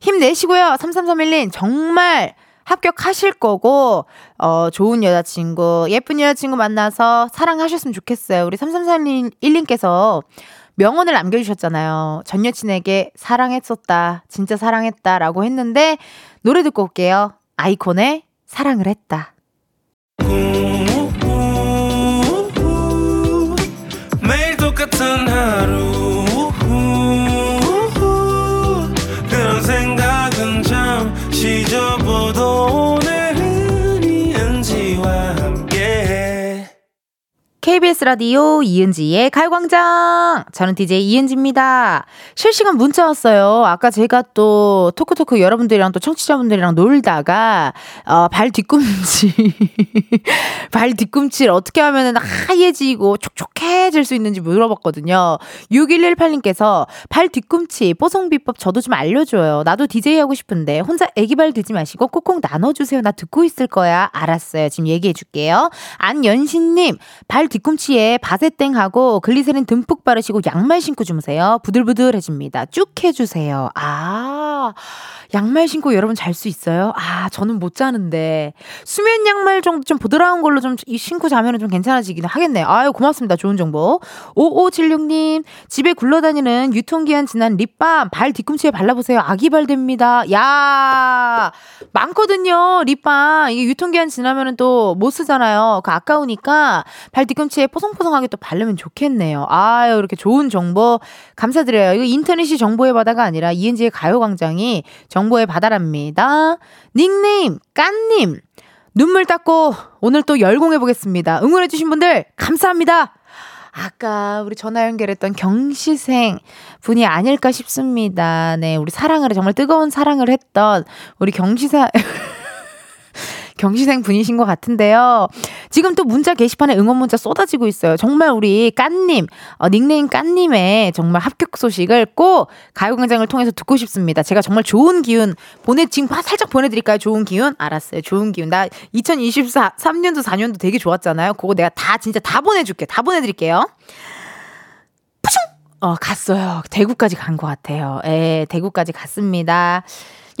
힘내시고요. 3331님 정말 합격하실 거고 어 좋은 여자친구 예쁜 여자친구 만나서 사랑하셨으면 좋겠어요. 우리 3331님께서 명언을 남겨주셨잖아요. 전 여친에게 사랑했었다. 진짜 사랑했다. 라고 했는데, 노래 듣고 올게요. 아이콘의 사랑을 했다. KBS 라디오 이은지의 가요광장. 저는 DJ 이은지입니다. 실시간 문자 왔어요. 아까 제가 또 토크토크 여러분들이랑 또 청취자분들이랑 놀다가, 어, 발 뒤꿈치, 발 뒤꿈치를 어떻게 하면 하얘지고 촉촉해질 수 있는지 물어봤거든요. 6118님께서 발 뒤꿈치 뽀송 비법 저도 좀 알려줘요. 나도 DJ 하고 싶은데 혼자 애기발 들지 마시고 꼭꼭 나눠주세요. 나 듣고 있을 거야. 알았어요. 지금 얘기해 줄게요. 안연신님, 발 뒤꿈치에 바세땡하고 글리세린 듬뿍 바르시고 양말 신고 주무세요. 부들부들해집니다. 쭉 해주세요. 아, 양말 신고 여러분 잘 수 있어요? 아, 저는 못 자는데. 수면 양말 정도 좀 부드러운 걸로 좀 신고 자면 좀 괜찮아지긴 하겠네요. 아유, 고맙습니다. 좋은 정보. 5576님, 집에 굴러다니는 유통기한 지난 립밤 발 뒤꿈치에 발라보세요. 아기발 됩니다. 야 많거든요. 립밤. 이게 유통기한 지나면은 또 못 쓰잖아요. 그 아까우니까 발 뒤꿈치 에 포송포송하게 또 바르면 좋겠네요. 아유, 이렇게 좋은 정보 감사드려요. 이거 인터넷이 정보의 바다가 아니라 이은지의 가요광장이 정보의 바다랍니다. 닉네임, 깐님. 눈물 닦고 오늘 또 열공해보겠습니다. 응원해주신 분들 감사합니다. 아까 우리 전화 연결했던 경시생 분이 아닐까 싶습니다. 네, 우리 사랑을 정말 뜨거운 사랑을 했던 우리 경시사 경시생 분이신 것 같은데요. 지금 또 문자 게시판에 응원 문자 쏟아지고 있어요. 정말 우리 깐님, 어, 닉네임 깐님의 정말 합격 소식을 꼭 가요광장을 통해서 듣고 싶습니다. 제가 정말 좋은 기운 보내, 지금 살짝 보내드릴까요? 좋은 기운? 알았어요. 좋은 기운. 나 2024, 3년도 4년도 되게 좋았잖아요. 그거 내가 다 진짜 다 보내줄게. 다 보내드릴게요. 푸슝! 어, 갔어요. 대구까지 간 것 같아요. 예, 대구까지 갔습니다.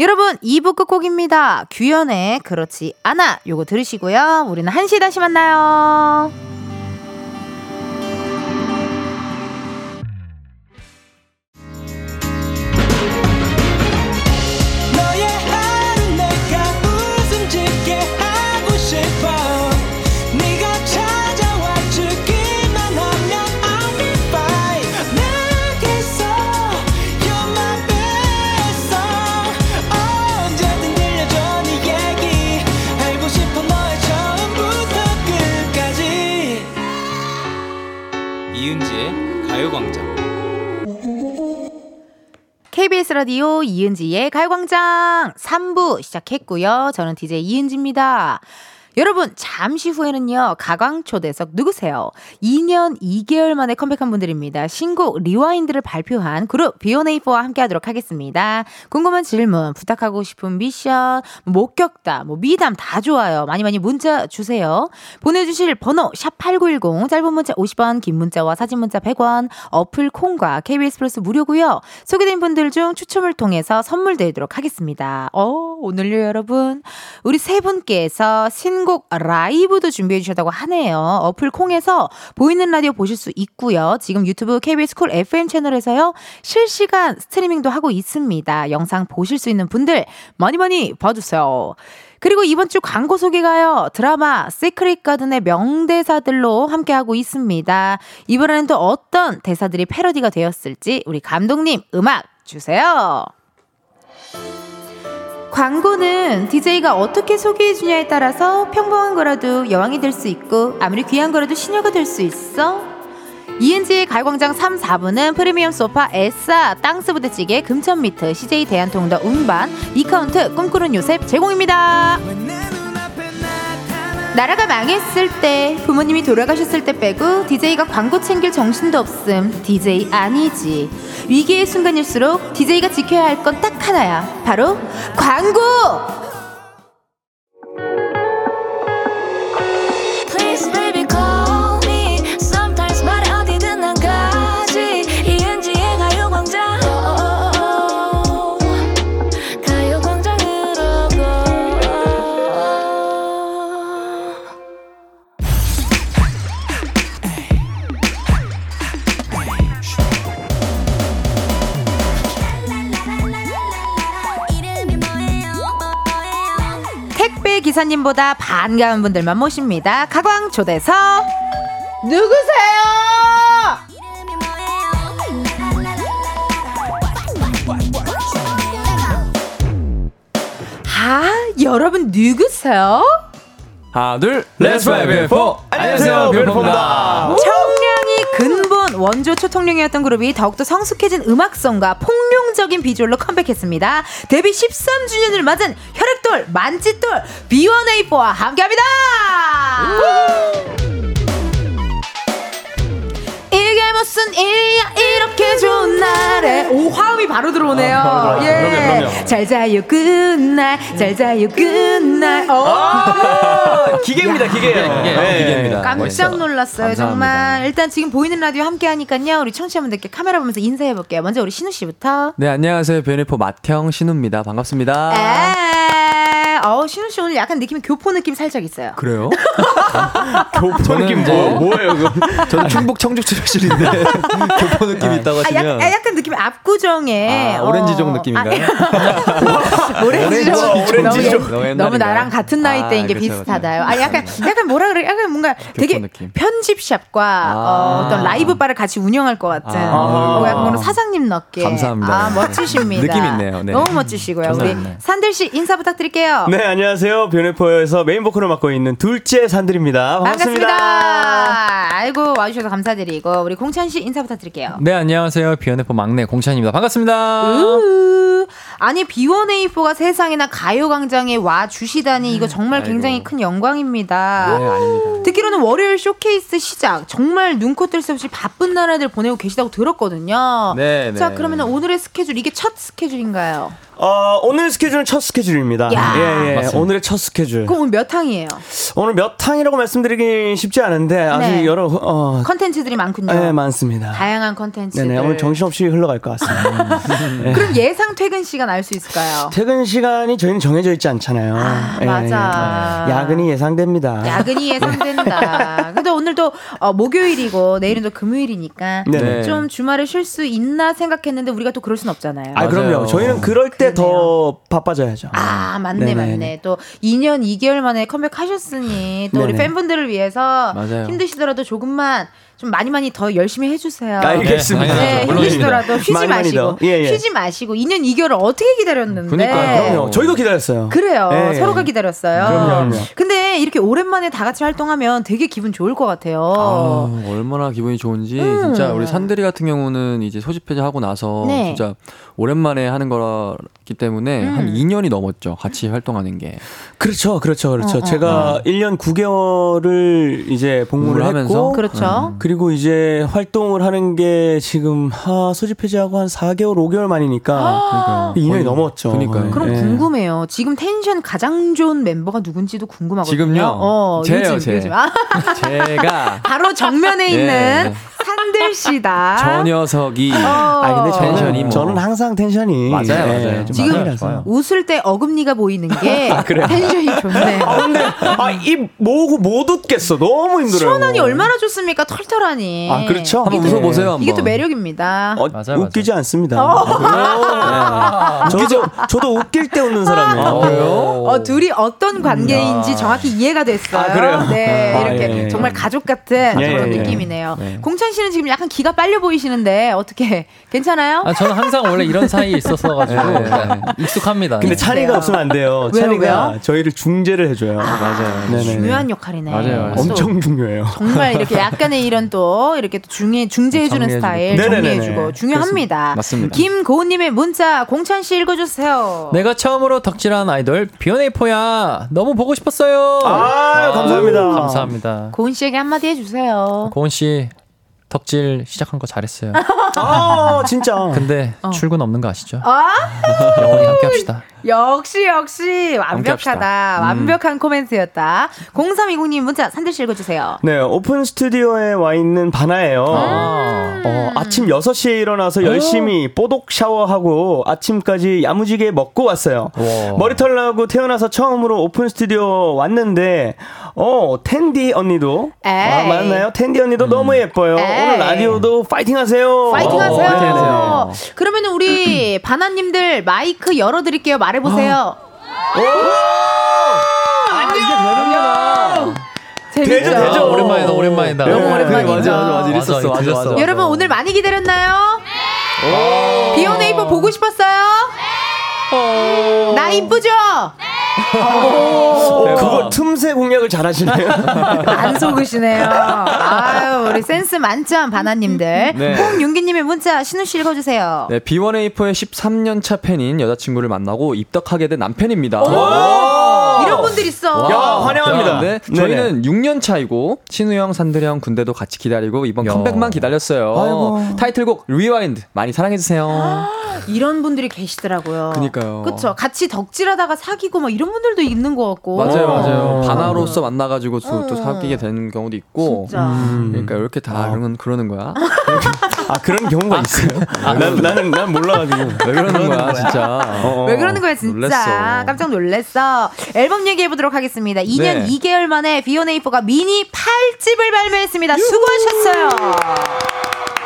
여러분, 2부 끝곡입니다. 규현의 그렇지 않아. 요거 들으시고요. 우리는 1시 다시 만나요. KBS 라디오 이은지의 가요광장 3부 시작했고요. 저는 DJ 이은지입니다. 여러분, 잠시 후에는요, 가광초대석 누구세요? 2년 2개월 만에 컴백한 분들입니다. 신곡 Rewind를 발표한 그룹 B1A4와 함께 하도록 하겠습니다. 궁금한 질문, 부탁하고 싶은 미션, 목격담, 뭐 미담 다 좋아요. 많이 많이 문자 주세요. 보내주실 번호, 샵 8910, 짧은 문자 50원, 긴 문자와 사진 문자 100원, 어플 콩과 KBS 플러스 무료고요 소개된 분들 중 추첨을 통해서 선물 드리도록 하겠습니다. 어, 오늘요, 여러분. 우리 세 분께서 신곡 라이브도 준비해 주셨다고 하네요. 어플 콩에서 보이는 라디오 보실 수 있고요. 지금 유튜브 KBS 쿨 FM 채널에서요. 실시간 스트리밍도 하고 있습니다. 영상 보실 수 있는 분들 많이 많이 봐주세요. 그리고 이번 주 광고 소개가요. 드라마 시크릿 가든의 명대사들로 함께하고 있습니다. 이번에는 또 어떤 대사들이 패러디가 되었을지 우리 감독님 음악 주세요. 광고는 DJ가 어떻게 소개해주냐에 따라서 평범한 거라도 여왕이 될 수 있고 아무리 귀한 거라도 신녀가 될 수 있어. 이은지의 가요광장 3, 4부는 프리미엄 소파 에싸 땅스 부대찌개 금천미트 CJ 대한통더 운반 이카운트 꿈꾸는 요셉 제공입니다. 나라가 망했을 때 부모님이 돌아가셨을 때 빼고 DJ가 광고 챙길 정신도 없음. DJ 아니지. 위기의 순간일수록 DJ가 지켜야 할 건 딱 하나야. 바로 광고 택배 기사님보다 반가운 분들만 모십니다. 가광 초대석 누구세요? 아 여러분 누구세요? 하나 둘. Let's fly B1A4 안녕하세요 B1A4입니다. 청량이 근본 원조 초통령이었던 그룹이 더욱더 성숙해진 음악성과 폭룡적인 비주얼로 컴백했습니다. 데뷔 13주년을 맞은 혈액돌 만찢돌 B1A4와 함께합니다. 무슨 일이야 이렇게 좋은 날에 오 화음이 바로 들어오네요. 아, 그럼요, 예. 그럼요, 그럼요. 잘 자요 끝날 잘 자요 끝날. 오. 아, 기계입니다 기계예요 기계, 네. 기계입니다. 깜짝 멋있어. 놀랐어요 감사합니다. 정말 일단 지금 보이는 라디오 함께 하니까요 우리 청취자분들께 카메라 보면서 인사해 볼게요 먼저 우리 신우 씨부터 네, 안녕하세요. 변해포 마태형 신우입니다. 반갑습니다. 에, 어 신우 씨 오늘 약간 느낌이 교포 느낌 살짝 있어요 그래요? 교포 저는 느낌 뭐, 뭐예요 저는 충북 청주 출신인데 교포 느낌이 있다고 아, 하시면 약, 아, 약간 느낌이 압구정에 아, 어, 오렌지족 느낌인가요? 아, 오렌지족 오렌지족. 너무, 너무? 너무 나랑 같은 나이대인 아, 게 그쵸, 비슷하다요 아 약간 약간 뭐라 그래 약간 뭔가 되게 느낌. 편집샵과 아. 어, 어떤 라이브 바를 같이 운영할 것 같은 아. 어, 약간 그런 사장님 느낌 감사합니다. 아 멋지십니다 느낌 있네요. 네. 너무 멋지시고요 우리 감사합니다. 산들 씨 인사 부탁드릴게요 네 안녕하세요 B1A4에서 메인 보컬을 맡고 있는 둘째 산들입니다 반갑습니다, 반갑습니다. 아이고 와주셔서 감사드리고 우리 공찬 씨 인사 부탁드릴게요. 네, 안녕하세요. B1A4 막내 공찬입니다. 반갑습니다. 으, 아니 B1A4가 세상에나 가요광장에 와 주시다니 이거 정말 아이고. 굉장히 큰 영광입니다. 네, 아닙니다. 듣기로는 월요일 쇼케이스 시작 정말 눈코 뜰 새 없이 바쁜 나날들 보내고 계시다고 들었거든요. 네, 자 네. 그러면 오늘의 스케줄 이게 첫 스케줄인가요? 어, 오늘 스케줄은 첫 스케줄입니다 야. 예, 예. 맞습니다. 오늘의 첫 스케줄 그럼 오늘 몇 항이에요? 오늘 몇 탕이라고 말씀드리긴 쉽지 않은데 아주 네. 여러 어, 컨텐츠들이 많군요. 네, 많습니다 다양한 컨텐츠들. 네네 오늘 정신없이 흘러갈 것 같습니다 네. 그럼 예상 퇴근 시간 알 수 있을까요? 퇴근 시간이 저희는 정해져 있지 않잖아요. 아, 예, 맞아. 예. 야근이 예상됩니다. 야근이 예상된다. 근데 오늘도 어, 목요일이고 내일은 또 금요일이니까 네네. 좀 주말에 쉴 수 있나 생각했는데 우리가 또 그럴 순 없잖아요. 아, 그럼요. 저희는 그럴 때더 바빠져야죠. 아, 맞네, 네네네. 맞네. 또 2년 2개월 만에 컴백하셨으니 또 우리 네네. 팬분들을 위해서 맞아요. 힘드시더라도 조금만 좀 많이 많이 더 열심히 해주세요. 알겠습니다. 네, 네. 힘드시더라도 쉬지 많이 마시고 더. 예, 예. 쉬지 마시고 2년 2개월을 어떻게 기다렸는데 그러니까요. 그럼요. 저희도 기다렸어요. 그래요. 예, 예. 서로가 기다렸어요. 그럼요, 그럼요. 근데 이렇게 오랜만에 다 같이 활동하면 되게 기분 좋을 것 같아요. 아, 얼마나 기분이 좋은지 진짜 우리 산들이 같은 경우는 이제 소집 해제하고 나서 음. 네. 진짜 오랜만에 하는 거기 때문에 음. 한 2년이 넘었죠. 같이 활동하는 게. 그렇죠. 그렇죠. 그렇죠. 어, 어, 제가 1년 9개월을 이제 복무를 하면서? 했고 그렇죠. 그리고 이제 활동을 하는 게 지금 아, 소집 해제하고 한 4개월, 5개월 만이니까 그러니까 2년이 거의- 넘었죠. 그러니까요. 그럼 예. 궁금해요. 지금 텐션 가장 좋은 멤버가 누군지도 궁금하거든요. 지금요? 어, 저예요, 요즘, 제. 요즘. 아, 제가 바로 정면에 예, 있는 네. 산들 씨다. 저 녀석이 어. 아 근데 저는 텐션이 뭐. 저는 항상 텐션이 맞아요, 네, 맞아요. 좀 지금 나서. 웃을 때 어금니가 보이는 게 아, 텐션이 좋네요. 아 근데 아입 모으고 못 웃겠어 너무 힘들어요. 시원하니 얼마나 좋습니까? 털털 하니. 아 그렇죠. 한번 이게 또- 웃어보세요, 한번. 이게 또 매력입니다. 어, 맞아요, 웃기지 않습니다. 네. 저도 저도 웃길 때 웃는 사람이에요. 아, 그래요? 어, 둘이 어떤 관계인지 아. 정확히 이해가 됐어요. 아, 그래요? 네, 아, 이렇게 예, 예, 정말 예. 가족 같은 예, 그런 예, 예. 느낌이네요. 네. 공찬 씨는 지금 약간 기가 빨려 보이시는데 어떻게 괜찮아요? 아, 저는 항상 원래 이런 사이에 있었어가지고 네. 네, 익숙합니다. 근데 네. 찬이가 그래요? 없으면 안 돼요. 왜요, 찬이가 왜요? 저희를 중재를 해줘요. 맞아요. 네네. 중요한 역할이네. 맞아요. 또 엄청 중요해요. 정말 이렇게 약간의 이런 또 이렇게 또 중해 중재해주는 정리해주고. 스타일 네네네네. 정리해주고 중요합니다. 맞습니다. 김고은님의 문자 공찬 씨 읽어주세요. 내가 처음으로 덕질한 아이돌 비오네이포야 너무 보고 싶었어요. 아 감사합니다. 감사합니다. 고은 씨에게 한마디 해주세요. 고은 씨 덕질 시작한 거 잘했어요. 아 진짜. 근데 출구 없는 거 아시죠? 아 영원히 함께 합시다. 역시 역시 완벽하다. 음. 완벽한 코멘트였다. 0320님 문자 산들 씨 읽어주세요. 네 오픈 스튜디오에 와 있는 바나예요. 아. 어, 아침 6시에 일어나서 열심히 뽀독 샤워하고 아침까지 야무지게 먹고 왔어요. 와. 머리털 나고 태어나서 처음으로 오픈 스튜디오 왔는데, 어, 텐디 언니도. 에이. 아, 맞나요? 텐디 언니도 너무 예뻐요. 에이. 오늘 라디오도 파이팅 하세요. 파이팅 어, 하세요. 파이팅 하세요. 그러면 우리 바나님들 마이크 열어드릴게요. 말해보세요. 아, 되는구나. 재밌죠? 되죠, 되죠. 아, 오랜만이다 오랜만이다. 너무 오랜만이다. 맞아, 맞아, 맞아. 맞아. 여러분 오늘 많이 기다렸나요? 비오네이버 보고 싶었어요? 나 이쁘죠? 어, 그거 틈새 공략을 잘 하시네요. 안 속으시네요. 아유, 우리 센스 만점 바나님들. 네. 홍윤기님의 문자 신우 씨 읽어주세요. 네, B1A4의 13년 차 팬인 여자친구를 만나고 입덕하게 된 남편입니다. 이런 분들 있어. 야, 환영합니다. 네. 저희는 6년 차이고 신우 형, 산들 형 군대도 같이 기다리고 이번 야. 컴백만 기다렸어요. 아이고. 타이틀곡 Rewind 많이 사랑해 주세요. 이런 분들이 계시더라고요. 그니까요. 그쵸. 같이 덕질하다가 사귀고 막 이런 분들도 있는 것 같고. 맞아요, 맞아요. 어. 바나로서 만나가지고 또, 또 어. 사귀게 되는 경우도 있고. 진짜. 음. 그러니까 이렇게 다 그러는, 그러는 거야. 아, 그런 경우가 있어요. 난, 나는, 난 몰라가지고. 왜 그러는 거야, 진짜. 어. 왜 그러는 거야 진짜 놀랬어. 깜짝 놀랐어 앨범 얘기해 보도록 하겠습니다 2년 네. 2개월 만에 비오네이퍼가 미니 8집을 발매했습니다 수고하셨어요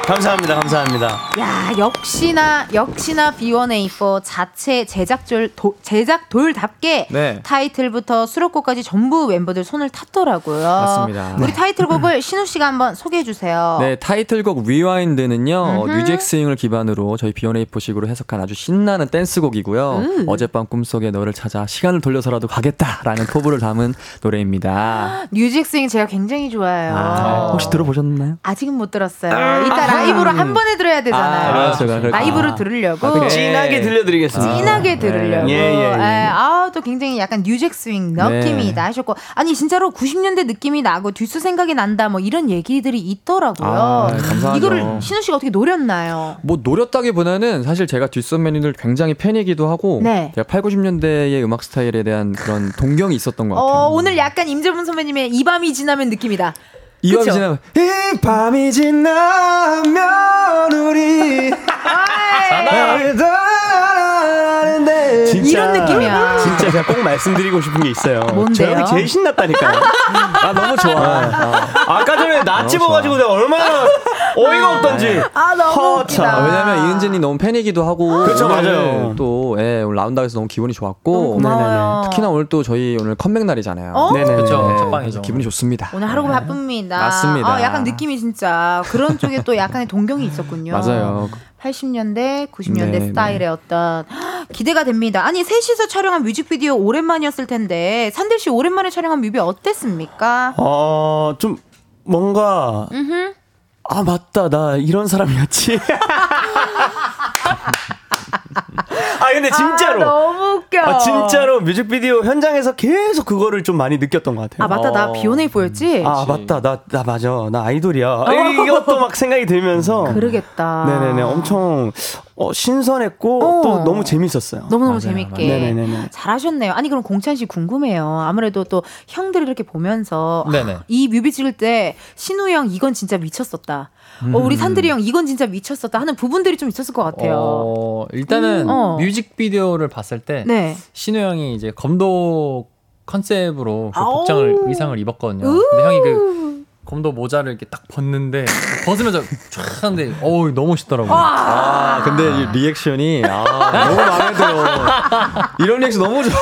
감사합니다, 감사합니다. 야 역시나 역시나 B1A4 자체 제작돌 도, 제작 돌답게 네. 타이틀부터 수록곡까지 전부 멤버들 손을 탔더라고요 맞습니다. 우리 타이틀곡을 신우 씨가 한번 소개해 주세요 네, 타이틀곡 Rewind는요, New Jack Swing을 기반으로 저희 B1A4식으로 해석한 아주 신나는 댄스곡이고요. 음. 어젯밤 꿈속에 너를 찾아 시간을 돌려서라도 가겠다라는 포부를 담은 노래입니다. New Jack Swing 제가 굉장히 좋아해요 아, 혹시 들어보셨나요? 아직은 못 들었어요. 이따 라이브로 한 번에 들어야 되잖아요. 아, 그렇죠, 그렇죠. 라이브로 들으려고. 아. 진하게 들려드리겠습니다. 진하게 들으려고. 예, 예, 예. 아, 또 굉장히 약간 New Jack Swing 느낌이다 네. 하셨고. 아니, 진짜로 90년대 느낌이 나고 듀스 생각이 난다 뭐 이런 얘기들이 있더라고요. 아, 감사하죠. 이거를 신우 씨가 어떻게 노렸나요? 뭐 노렸다기보다는 사실 제가 듀스 선배님들 굉장히 팬이기도 하고 네. 제가 8, 90년대의 음악 스타일에 대한 그런 동경이 있었던 것 같아요. 어, 오늘 약간 임재분 선배님의 이 밤이 지나면 느낌이다. 이 밤이 그쵸? 지나면 이 밤이 지나면 우리 알다 는데 이런 느낌이야. 진짜 제가 꼭 말씀드리고 싶은 게 있어요. 뭔데요? 저 형이 제일 신났다니까요. 아 너무 좋아. 아까 전에 나 집어가지고 내가 얼마나 어이가 없던지. 아, 너무 허, 웃기다. 참. 아, 왜냐면 이은진이 너무 팬이기도 하고 그쵸, 오늘 맞아요. 또 예, 오늘 라운드에서 너무 기분이 좋았고 너무 고마워요. 특히나 오늘 또 저희 오늘 컴백 날이잖아요. 어? 네네네. 그렇죠. 네, 첫 방이죠. 기분이 좋습니다. 오늘 하루가 바쁩니다. 맞습니다. 아, 약간 느낌이 진짜 그런 쪽에 또 약간의 동경이 있었군요. 맞아요. 80년대, 90년대 네, 스타일의 어떤 기대가 됩니다. 아니 셋이서 촬영한 뮤직비디오 오랜만이었을 텐데 산들 씨 오랜만에 촬영한 뮤비 어땠습니까? 어, 좀 뭔가 아 맞다 나 이런 사람이었지. 아 근데 진짜로. 아, 너무 웃겨. 아, 진짜로 뮤직비디오 현장에서 계속 그거를 좀 많이 느꼈던 것 같아요. 아 맞다 나 비오네이포였지. 아 맞다 나 나 맞아 나 아이돌이야 이것도 막 생각이 들면서 그러겠다. 네네네 엄청 어, 신선했고 어. 또 너무 재밌었어요. 너무너무 맞아요, 재밌게. 네네네. 잘하셨네요. 아니 그럼 공찬 씨 궁금해요. 아무래도 또 형들을 이렇게 보면서 아. 이 뮤비 찍을 때 신우 형 이건 진짜 미쳤었다. 어, 우리 산들이 형 이건 진짜 미쳤었다 하는 부분들이 좀 있었을 것 같아요. 어, 일단은 음, 어. 뮤직비디오를 봤을 때 네. 신우 형이 이제 검도 컨셉으로 그. 복장을 의상을 입었거든요. 근데 형이 그 검도 모자를 이렇게 딱 벗는데 벗으면서 쫙 하는데 어우 너무 멋있더라고요. 아, 근데 이 리액션이 아, 너무 마음에 들어. 이런 리액션 너무 좋아.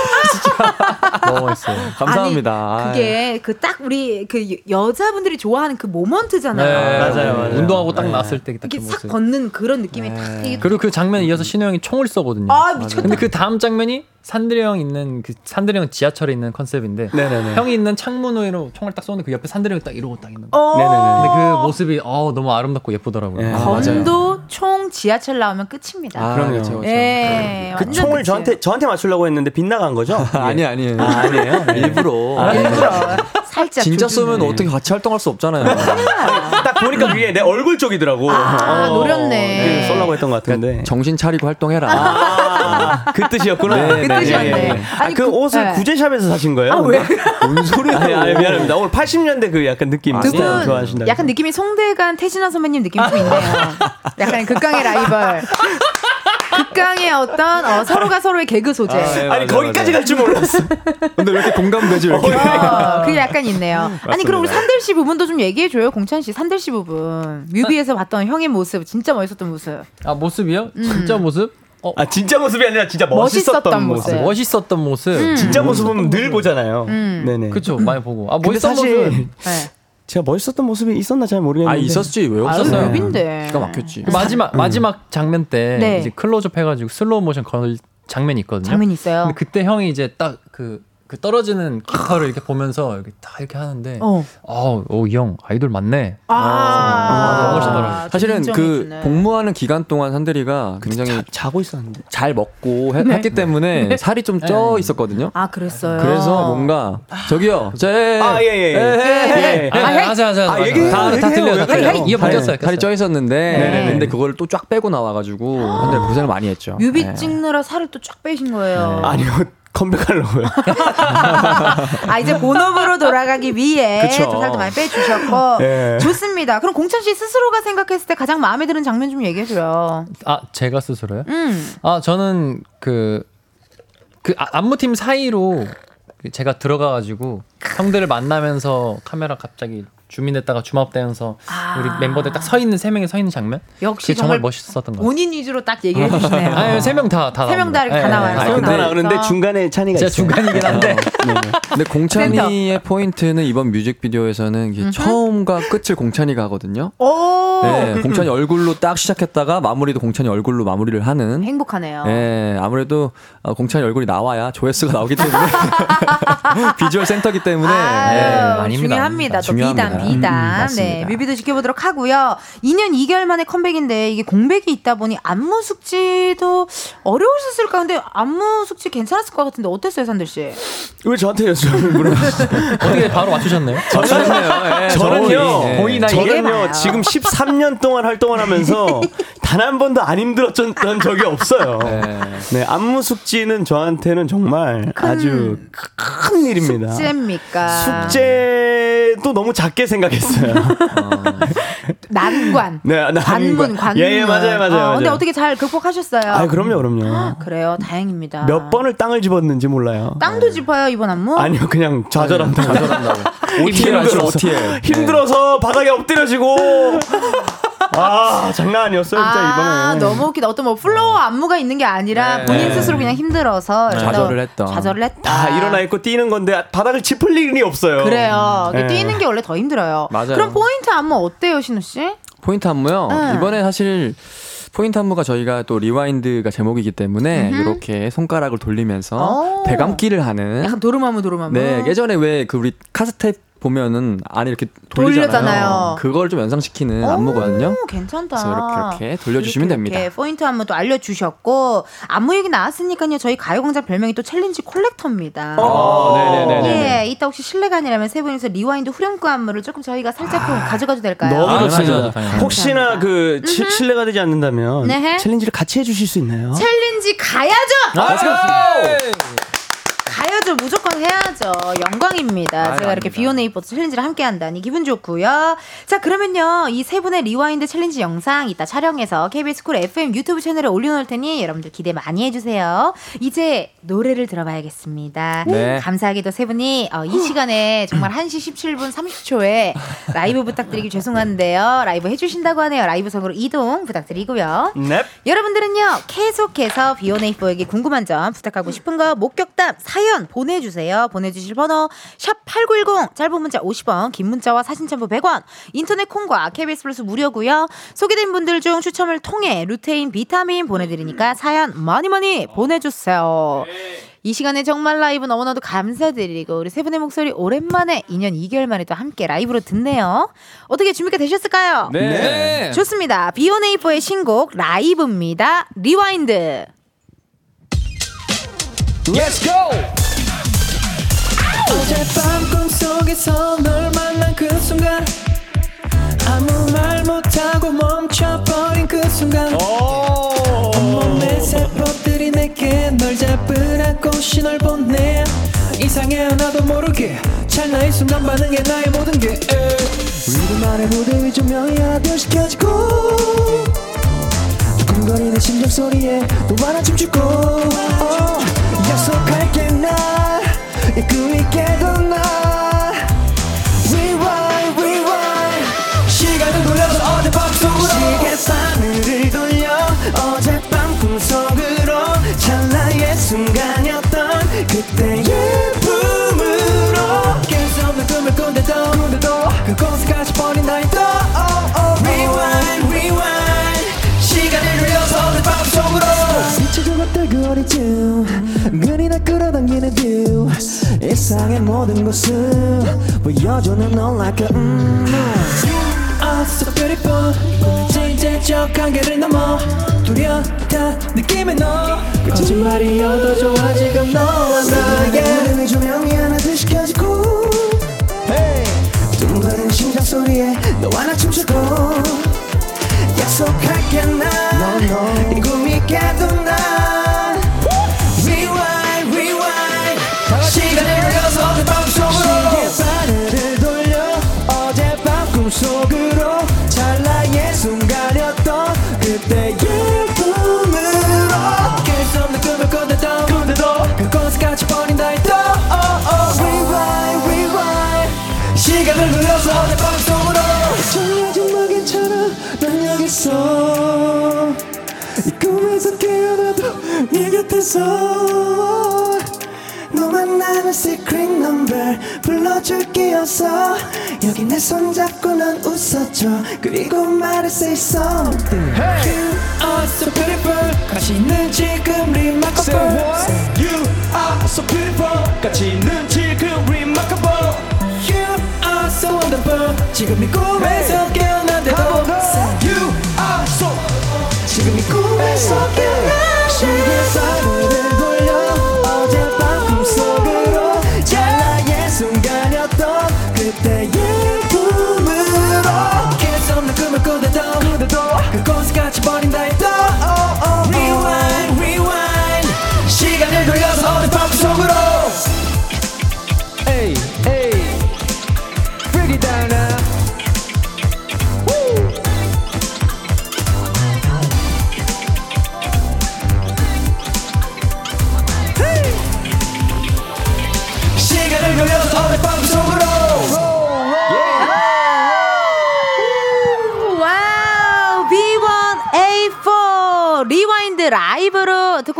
너무 멋있어요. 감사합니다. 아니, 그게 그 딱 우리 그 여- 여자분들이 좋아하는 그 moment잖아요. 맞아요, 맞아요. 운동하고 딱 나왔을 때딱그 이렇게 싹 모습. 걷는 그런 느낌이 딱 되게 그리고 그 장면에 이어서 신우 형이 총을 쏘거든요. 아, 미쳤다. 근데 그 다음 장면이 산들이 형 있는 그 산들이 형 지하철에 있는 컨셉인데 네네네. 형이 있는 창문으로 총을 딱 쏘는데 그 옆에 산들이 형이 딱 이러고 딱 있는 거. 어. 근데 그 모습이 어 너무 아름답고 예쁘더라고요. 네. 아, 검도 총 지하철 나오면 끝입니다. 아, 그럼요. 그렇죠, 그렇죠. 예, 그 완전 총을 끝이에요. 저한테 저한테 맞추려고 했는데 빗나간 거죠? 아니 아니에요. 아, 아니에요? 일부러. 일부러 살짝 진짜. 쏘면 어떻게 같이 활동할 수 없잖아요. 딱 보니까 그게 내 얼굴 쪽이더라고. 아, 노렸네. 그 쏠라고 했던 것 같은데. 정신 차리고 활동해라. 아, 그 뜻이었구나. 네, 그 뜻이었네. 아, 아니, 그, 그- 옷을 네. 구제샵에서 사신 거예요? 아, 왜? 뭔 소리야? 아니, 아니, 미안합니다. 오늘 80년대 그 약간 느낌 분 좋아하신다. 약간 느낌이 송대관 태진아 선배님 느낌 좀 있네요. 약간 극강의 라이벌. 극강의 어떤 어, 서로가 서로의 개그 소재. 아, 네, 아니, 맞아, 거기까지. 갈 줄 몰랐어. 근데 왜 이렇게 공감되지? 왜 이렇게? 어, 그게 약간 있네요. 아니 그럼 우리 산들 씨 부분도 좀 얘기해 줘요, 공찬 씨. 산들 씨 부분 뮤비에서 봤던 형의 모습 진짜 멋있었던 모습. 아 모습이요? 진짜 모습? 어 아, 진짜 모습이 아니라 진짜 멋있었던, 멋있었던 모습. 모습. 멋있었던 모습. 진짜 모습은 늘 보잖아요. 음. 네네. 그쵸 많이 보고. 아 근데 멋있었던 사실 모습. 네. 제가 멋있었던 모습이 있었나 잘 모르겠는데. 아 있었지 왜 아, 없었어요? 뮤비인데. 기가 막혔지. 그 마지막 마지막 장면 때 네. 이제 클로즈업 해가지고 슬로우 모션 걸 장면이 있거든요. 장면 있어요. 근데 그때 형이 이제 딱 그 그 떨어지는 깃털을 이렇게 보면서 이렇게 딱 이렇게 하는데 어. 어오형 아이돌 맞네. 아, 너무 멋있더라고요. 사실은 그 인정해주네. 복무하는 기간 동안 산들이가 굉장히 자 고 있었는데. 잘 먹고 해- 했기 때문에 살이 좀 쪄 있었거든요. 아 그랬어요. 그래서 뭔가 저기요, 제 아, 예, 예. 예. 예. 아, 헤이. 하자 하자. 아, 얘기해요, 다, 다. 들려 다 들려. 살이, 바뀌었어요. 살이 쪄 있었는데 네네네. 근데 그걸 또 쫙 빼고 나와 가지고 근데 고생을 많이 했죠. 뮤비 네. 찍느라 살을 또 쫙 빼신 거예요. 아니요. 컴백하려고요. 아 이제 본업으로 돌아가기 위해 그쵸. 또 살도 많이 빼주셨고 예. 좋습니다. 그럼 공찬 씨 스스로가 생각했을 때 가장 마음에 드는 장면 좀 얘기해줘요. 아 제가 스스로요? 음. 아 저는 그그 안무팀 사이로 그 제가 들어가가지고 형들을 만나면서 카메라 갑자기 주민했다가 주먹대면서 아. 우리 멤버들 딱 서 있는 세 명이 서 있는 장면 역시 그게 정말 정말 멋있었던 것 같아요. 본인 위주로 딱 얘기해 주시네요. 아니 세명 다다 세 명 다 이렇게 다 나와요. 아, 아, 근데, 나와서. 나오는데 중간에 찬이가 있어요. 중간이긴 한데 근데 공찬이의 포인트는 이번 뮤직비디오에서는 처음과 끝을 공찬이가 하거든요. 오 네, 공찬이 얼굴로 딱 시작했다가 마무리도 공찬이 얼굴로 마무리를 하는. 행복하네요. 네, 아무래도 어, 공찬이 얼굴이 나와야 조회수가 나오기 때문에 비주얼 센터기 때문에 아유, 네, 아닙니다. 중요합니다. 또 중요합니다. 비단. 음, 네. 뮤비도 지켜보도록 하고요. 2년 2개월 만에 컴백인데 이게 공백이 있다 보니 안무 숙지도 어려우셨을까? 근데 안무 숙지 괜찮았을 것 같은데 어땠어요, 산들 씨? 왜 저한테 여쭤 물어봤어요? 어떻게 바로 맞추셨네요? 예, 저는요, 예. 보이나 이게? 저는요. 지금 13년 동안 활동을 하면서 단 한 번도 안 힘들었던 적이 없어요. 네. 네, 안무 숙지는 저한테는 정말 아주 큰 일입니다. 숙제입니까? 숙제도 너무 작게 생각했어요. 난관. 네, 난관. 관문, 관문. 예, 예, 맞아요, 맞아요, 어, 근데 맞아요. 어떻게 잘 극복하셨어요? 아, 그럼요, 그럼요. 그래요, 다행입니다. 몇 번을 땅을 집었는지 몰라요. 땅도 짚어요, 이번 안무? 아니요, 그냥 좌절한다고. 좌절한다고. 하죠, 힘들어서, OTL. 힘들어서 바닥에 엎드려지고. 아, 장난 아니었어요, 진짜 아, 이번에. 너무 웃기다. 어떤 뭐 플로어 안무가 있는 게 아니라 네. 본인 스스로 그냥 힘들어서 이렇게 좌절을 또 했던. 좌절을 했다. 다 일어나 있고 뛰는 건데 바닥을 짚을 일이 없어요. 그래요. 네. 뛰는 게 원래 더 힘들어요. 맞아요. 그럼 포인트 안무 어때요, 신우 씨? 포인트 안무요. 응. 이번에 사실 포인트 안무가 저희가 또 Rewind가 제목이기 때문에 이렇게 손가락을 돌리면서 오. 되감기를 하는 약간 도루마무 도루마무. 네, 예전에 왜 그 우리 카세트테이프 보면은 안에 이렇게 돌리잖아요. 그걸 좀 연상시키는 안무거든요. 오, 괜찮다. 그래서 이렇게 이렇게 돌려주시면 이렇게 됩니다. 이렇게 포인트 안무도 알려주셨고 안무 얘기 나왔으니까요. 저희 가요광장 별명이 또 challenge collector입니다. 아, 네네네네. 예, 이따 혹시 실례가 아니라면 세 분이서 Rewind 후렴구 안무를 조금 저희가 살짝 좀 가져가도 될까요? 너무 아, 좋습니다. 혹시나 그 치- 실례가 되지 않는다면 네. challenge를 같이 해주실 수 있나요? challenge 가야죠. 아, 가야죠. 무조건 해야죠. 영광입니다. 제가 이렇게 비오네이버스 챌린지를 함께 한다니 기분 좋고요. 자, 그러면요. 이 세 분의 Rewind 챌린지 영상 이따 촬영해서 KBS 쿨 FM 유튜브 채널에 올려놓을 테니 여러분들 기대 많이 해주세요. 이제 노래를 들어봐야겠습니다. 네. 감사하게도 세 분이 어, 이 시간에 정말 1시 17분 30초에 라이브 부탁드리기 죄송한데요. 라이브 해주신다고 하네요. 라이브석으로 이동 부탁드리고요. 넵. 여러분들은요 계속해서 비오네이퍼에게 궁금한 점 부탁하고 싶은 거 목격담 사연 보 내주세요 보내주실 번호 샵8910 짧은 문자 50원 긴 문자와 사진 첨부 100원 인터넷 콩과 KBS 플러스 무료고요 소개된 분들 중 추첨을 통해 루테인 비타민 보내드리니까 사연 많이 많이 보내주세요 이 시간에 정말 라이브 너무나도 감사드리고 우리 세 분의 목소리 오랜만에 2년 2개월 만에 또 함께 라이브로 듣네요 어떻게 준비가 되셨을까요? 네. 좋습니다. 비오네이퍼의 신곡 라이브입니다. Rewind. Let's go! 어젯밤 꿈속에서 널 만난 그 순간 아무 말 못하고 멈춰버린 그 순간 온몸의 세포들이 내게 널 잡으라고 신호를 보내 이상해 나도 모르게 찰나의 순간 반응해 나의 모든 게. 우리만의 무대 위 조명이 아변시켜지고 두근거리는 심장 소리에 또 하나 춤추고. 어, 약속할게 날이 꿈이게도 날 Rewind 시간을 돌려서 어젯밤 시계바늘을 돌려 어젯밤 꿈속으로. 찰나의 순간이었던 그때의 당기는 뷰 일상의 모든 것을 보여주는 넌 like a mm. Are so beautiful. 진짜적 한계를 넘어 뚜렷한 느낌의 너. 거짓말이어도 좋아 지금 너와 나의 내 조명이 하나둘씩 켜지고. 두근거리는 심장 소리에 너와 나 춤추고. 약속할게 난이 꿈이 깨도 난 네 곁에서 너만 나는 secret number 불러줄게 어서 여기 내 손잡고 넌 웃어줘 그리고 말해 say something You are so beautiful 같이 있는 지금 remarkable You are so beautiful 같이 있는 지금 remarkable You are so wonderful 지금 이 꿈에서 깨어난데도 You are so 지금 이 꿈에서 깨어나 그때의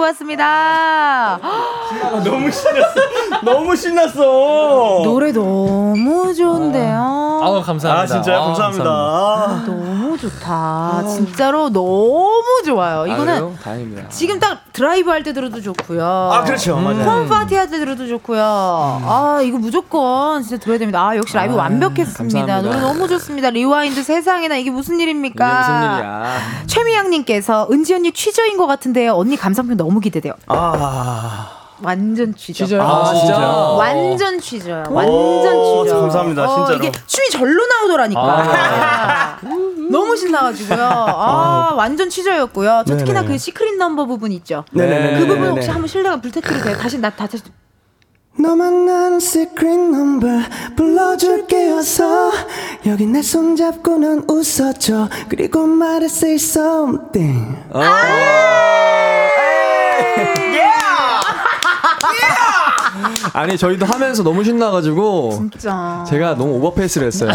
듣고 왔습니다. 너무 신났어. 너무 신났어. 노래 너무 좋은데요. 아우 감사합니다. 아 진짜요? 아우, 감사합니다. 아, 너무 너무 좋다. 진짜로 너무 좋아요. 이거는 다행입니다. 지금 딱 드라이브 할 때 들어도 좋고요. 아 그렇죠. 맞아요. 홈 파티 할 때 들어도 좋고요. 아 이거 무조건 진짜 들어야 됩니다. 아 역시 라이브 아, 완벽했습니다. 감사합니다. 노래 너무 좋습니다. Rewind 세상에나 이게 무슨 일입니까? 이게 무슨 일이야. 최미양님께서 은지 언니 취저인 것 같은데요. 언니 감상평 너무 기대돼요. 아. 완전 취저. 취저요? 아, 아, 진짜? 완전 취저요. 완전 취저. 감사합니다, 어, 진짜로. 이게 춤이 절로 나오더라니까. 너무 신나가지고요. 아, 완전 취저였고요. 저 특히나. 그 시크릿 넘버 부분 있죠. 네네네. 그 부분 혹시 한번 실례가 부탁드려도 돼요? 다시 나 다시 너만 나는 secret number 불러줄게 어서 여기 내 손 잡고 넌 웃어줘 그리고 말해 say something 아 니 저희도 하면서 너무 신나가지고 진짜. 제가 너무 오버페이스를 했어요.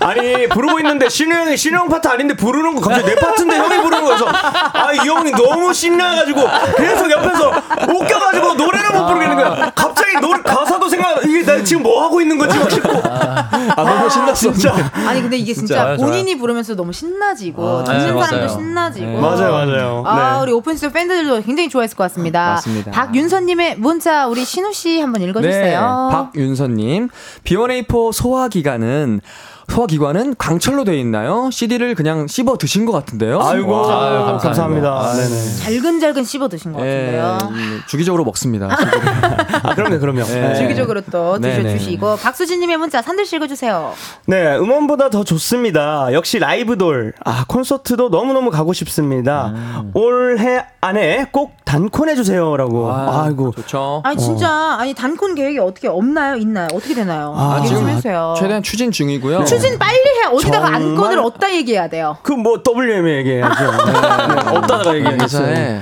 아니 부르고 있는데 신우 형이 신우 형 파트 아닌데 부르는 거 갑자기 내 파트인데 형이 부르는 거여서 아이 형이 너무 신나가지고 계속 옆에서 웃겨가지고 노래를 못 부르겠는 거야. 갑자기 노래 가사도 생각 이게 나 지금 뭐 하고 있는 거지 막 싶고 아 너무 신났어. 진짜 아니 근데 이게 진짜 진짜요? 본인이 부르면서 너무 신나지고 아, 듣는 네, 사람도 맞아요. 신나지고 네. 맞아요 맞아요. 아 네. 우리 오픈스튜디오 팬들도 굉장히 좋아했을 것 같습니다. 맞습니다. 박윤서님의 문자 우리 신우 씨 한번 읽어주세요. 네, 박윤서님. B1A4 소화기관은 소화기관은 광철로 되어 있나요? CD를 그냥 씹어 드신 것 같은데요? 아이고 아유, 감사합니다. 감사합니다. 네네. 잘근잘근 씹어 드신 것 예, 같은데요. 음, 주기적으로 먹습니다. 아 그럼요 그럼요. 네. 주기적으로 또 네, 드셔주시고 박수진님의 문자 산들 씨 읽어주세요. 네, 음원보다 더 좋습니다. 역시 라이브돌. 아, 콘서트도 너무 너무 가고 싶습니다. 올해 안에 꼭 단콘해 주세요라고. 아, 아이고. 좋죠. 아니 진짜 아니 단콘 계획이 어떻게 없나요? 있나요? 어떻게 되나요? 아, 얘기 좀 지금 해주세요. 최대한 추진 중이고요. 추진 빨리 해. 어디다가 정말? 안건을 어디다 얘기해야 돼요? 그 뭐 WM에 얘기해야죠. 네, 없다가 얘기하겠어요. 회사에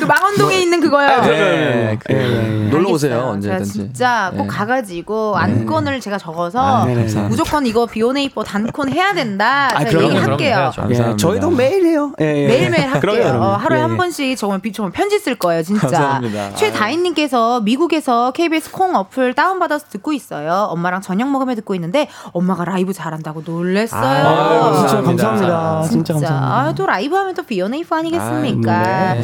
그 망원동에 있는 그거요. 네, 그, 예, 예, 예. 놀러 오세요. 언제든지. 진짜 꼭 네. 가가지고 안건을 제가 적어서 아. 무조건 이거 비오네이버 단콘 해야 된다. 아, 제가 얘기할게요. 예. 저희도 매일 해요. 예, 예. 매일매일 할게요. 그럼요, 그럼요. 어, 하루에 예, 한 예. 번씩 정말 비처럼 편지 쓸 거예요, 진짜. 감사합니다. 최다인님께서 미국에서 KBS 콩 어플 다운받아서 듣고 있어요. 엄마랑 저녁 먹으며 듣고 있는데 엄마가 라이브 잘한다고 놀랬어요. 아유, 진짜 감사합니다. 감사합니다. 진짜 감사합니다. 아, 또 라이브 하면 또 B1A4 아니겠습니까? 아, 네.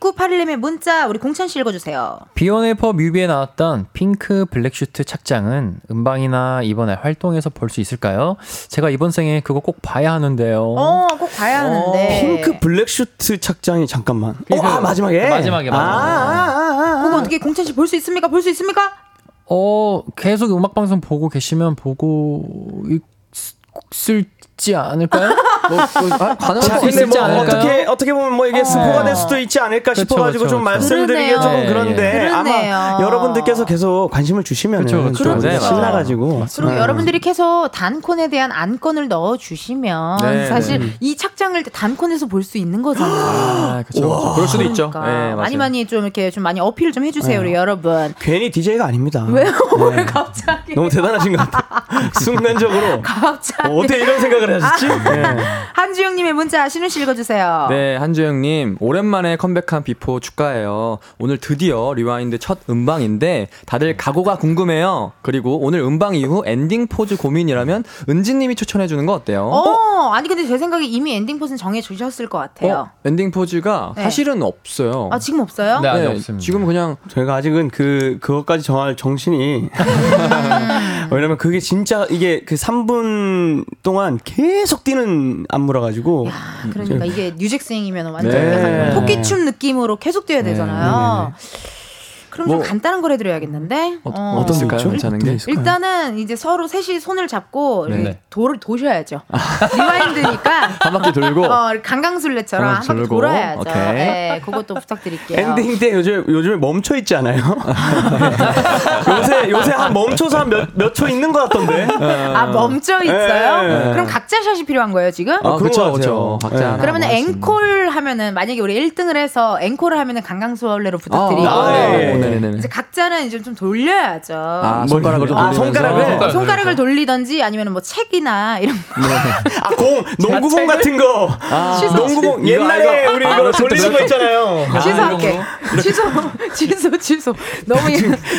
K6981님의 문자 우리 공찬 씨 읽어주세요. B1A4 뮤비에 나왔던 핑크 블랙슈트 착장은 음방이나 이번에 활동에서 볼 수 있을까요? 제가 이번 생에 그거 꼭 봐야 하는데요. 어, 꼭 봐야 하는데. 핑크 블랙슈트 착장이 잠깐만. 어, 아, 마지막에. 마지막에, 아, 아, 아, 아. 그거 어떻게 공찬 씨 볼 수 있습니까? 볼 수 있습니까? 어, 계속 음악 방송 보고 계시면 보고 있을지 않을까요? 뭐, 뭐, 아, 것 근데 있을지 뭐 않을까요? 어떻게 어떻게 보면 뭐 이게 스포가 될 수도 있지 않을까 그쵸, 싶어가지고 그쵸, 좀. 말씀드리기. 조금 예, 그런데 예. 그러네요. 아마 여러분들께서 계속 관심을 주시면. 좀 네. 신나가지고 그리고 네. 여러분들이 계속 단콘에 대한 안건을 넣어 주시면 네, 사실 이 착장을 단콘에서 볼 수 있는 거잖아요. 아, 그렇죠. 그럴 수도 있죠. 그러니까 네, 맞아요. 많이 많이 좀 이렇게 좀 많이 어필을 좀 해주세요, 우리 여러분. 괜히 DJ가 아닙니다. 왜요? 네. 왜 갑자기? 너무 대단하신 것 같아. 순간적으로 갑자기. 어, 떻게 이런 생각을 하셨지? 네. 한주영님의 문자 신우 씨 읽어주세요. 네, 한주영님, 오랜만에 컴백한 B1A4 축하해요. 오늘 드디어 Rewind 첫 음방인데, 다들 각오가 궁금해요. 그리고 오늘 음방 이후 엔딩 포즈 고민이라면, 은지님이 추천해 주는 거 어때요? 어, 아니 근데 제 생각에 이미 엔딩 포즈는 정해 주셨을 것 같아요. 어? 엔딩 포즈가 네. 사실은 없어요. 아 지금 없어요? 네, 아직 없습니다. 지금 그냥 저희가 아직은 그 그것까지 정할 정신이 왜냐면 그게 진짜 이게 그 3분 동안 계속 뛰는 안무라 가지고 야, 그러니까 이게 뉴잭스윙이면 완전 네. 토끼춤 느낌으로 계속 뛰어야 되잖아요. 그럼 좀 뭐- 간단한 걸 해드려야겠는데. 어, 어. 어떤 거 있을까요? 괜찮은 게? 일단은 이제 서로 셋이 손을 잡고 네. 돌을 도셔야죠. Rewind니까 한 바퀴 돌고 어, 강강술래처럼 한 바퀴. 돌아야죠. 오케이. 네, 그것도 부탁드릴게요. 엔딩 때 요즘 요즘에 멈춰 있지 않아요? 요새 요새 한 멈춰서 한 몇 몇 초 있는 것 같던데. 아 멈춰 있어요? 예, 예. 그럼 각자 샷이 필요한 거예요 지금? 아, 그렇죠, 것 그렇죠. 각자 네. 그러면 뭐. 앵콜 하면은 만약에 우리 1등을 해서 앵콜을 하면은 강강술래로 부탁드리고 아, 네. 네네네. 이제 각자는 이제 좀 돌려야죠. 아, 손가락을 좀 아. 손가락을? 어, 손가락을 돌리던지 아니면 뭐 책이나 이런 거. 아, 공, 농구공 같은 거. 취소. 농구공. 이거, 옛날에 이거. 우리 아, 이거 어렸을 때 돌리는 거 있잖아요. 취소할게. 취소, 취소, 취소. 너무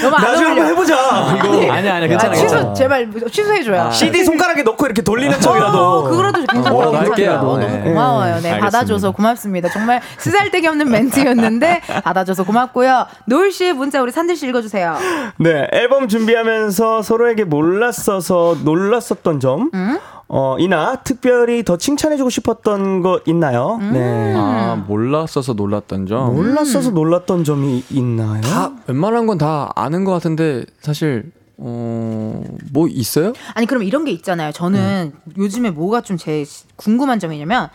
너무 안 나중에 한번. 해보자. 이거. 아니야, 아니야, 아, 괜찮아. 취소 괜찮아. 제발 취소해 줘요. CD 손가락에 넣고 이렇게 돌리는 척이라도. 어, 그거라도 괜찮아요. 뭐라도 할게요. 어, 너무 네. 고마워요. 네. 받아줘서 고맙습니다. 정말 쓰잘데기 없는 멘트였는데 받아줘서 고맙고요. 노을 씨의 문자 우리 산들 씨 읽어주세요. 네, 앨범 준비하면서 서로에게 몰랐어서 놀랐었던 점, 어, 이나 특별히 더 칭찬해주고 싶었던 거 있나요? 네. 아, 몰랐어서 놀랐던 점. 몰랐어서 놀랐던 점이 있나요? 다 웬만한 건 다 아는 것 같은데 사실 어, 뭐 있어요? 아니 그럼 이런 게 있잖아요. 저는 요즘에 뭐가 좀 제 궁금한 점이냐면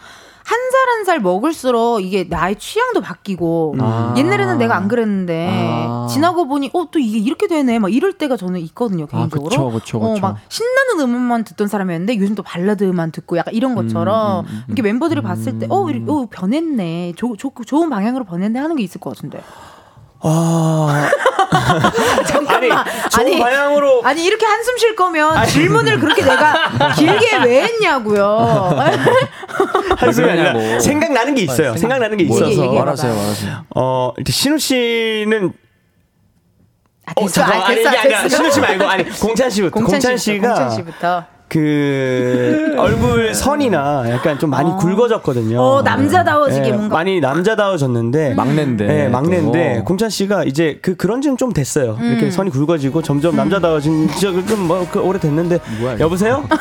한 살 한 살 먹을수록 이게 나의 취향도 바뀌고 아. 옛날에는 내가 안 그랬는데 아. 지나고 보니 어 또 이게 이렇게 되네 막 이럴 때가 저는 있거든요 개인적으로. 그쵸, 그쵸, 어, 그쵸. 막 신나는 음악만 듣던 사람이었는데 요즘 또 발라드만 듣고 약간 이런 것처럼 음, 음, 음, 이렇게 멤버들이 봤을 때 어, 이렇게, 어 변했네, 조, 조, 좋은 방향으로 변했네 하는 게 있을 것 같은데. 아, 잠깐만. 아니, 방향으로. 아니 이렇게 한숨 쉴 거면 질문을 그렇게 내가 길게 왜 했냐고요. 한숨이 아니라. 생각나는 게 있어요. 생각나는 게? 있어서. 말하세요, 말하세요. 어, 일단 신우 씨는 아, 어, 됐어, 잠깐만, 아, 아니, 됐어, 아니라 됐어. 신우 씨 말고 아니 공찬 씨부터 공찬, 공찬 씨부터, 씨가 공찬 씨부터. 그 얼굴 선이나 약간 좀 많이 굵어졌거든요. 어, 남자다워지게 예, 뭔가. 많이 남자다워졌는데 막내인데. 네, 막내인데 또. 공찬 씨가 이제 그 그런 지는 좀 됐어요. 음. 이렇게 선이 굵어지고 점점 남자다워진 지좀뭐 그 오래 됐는데 뭐야. 여보세요?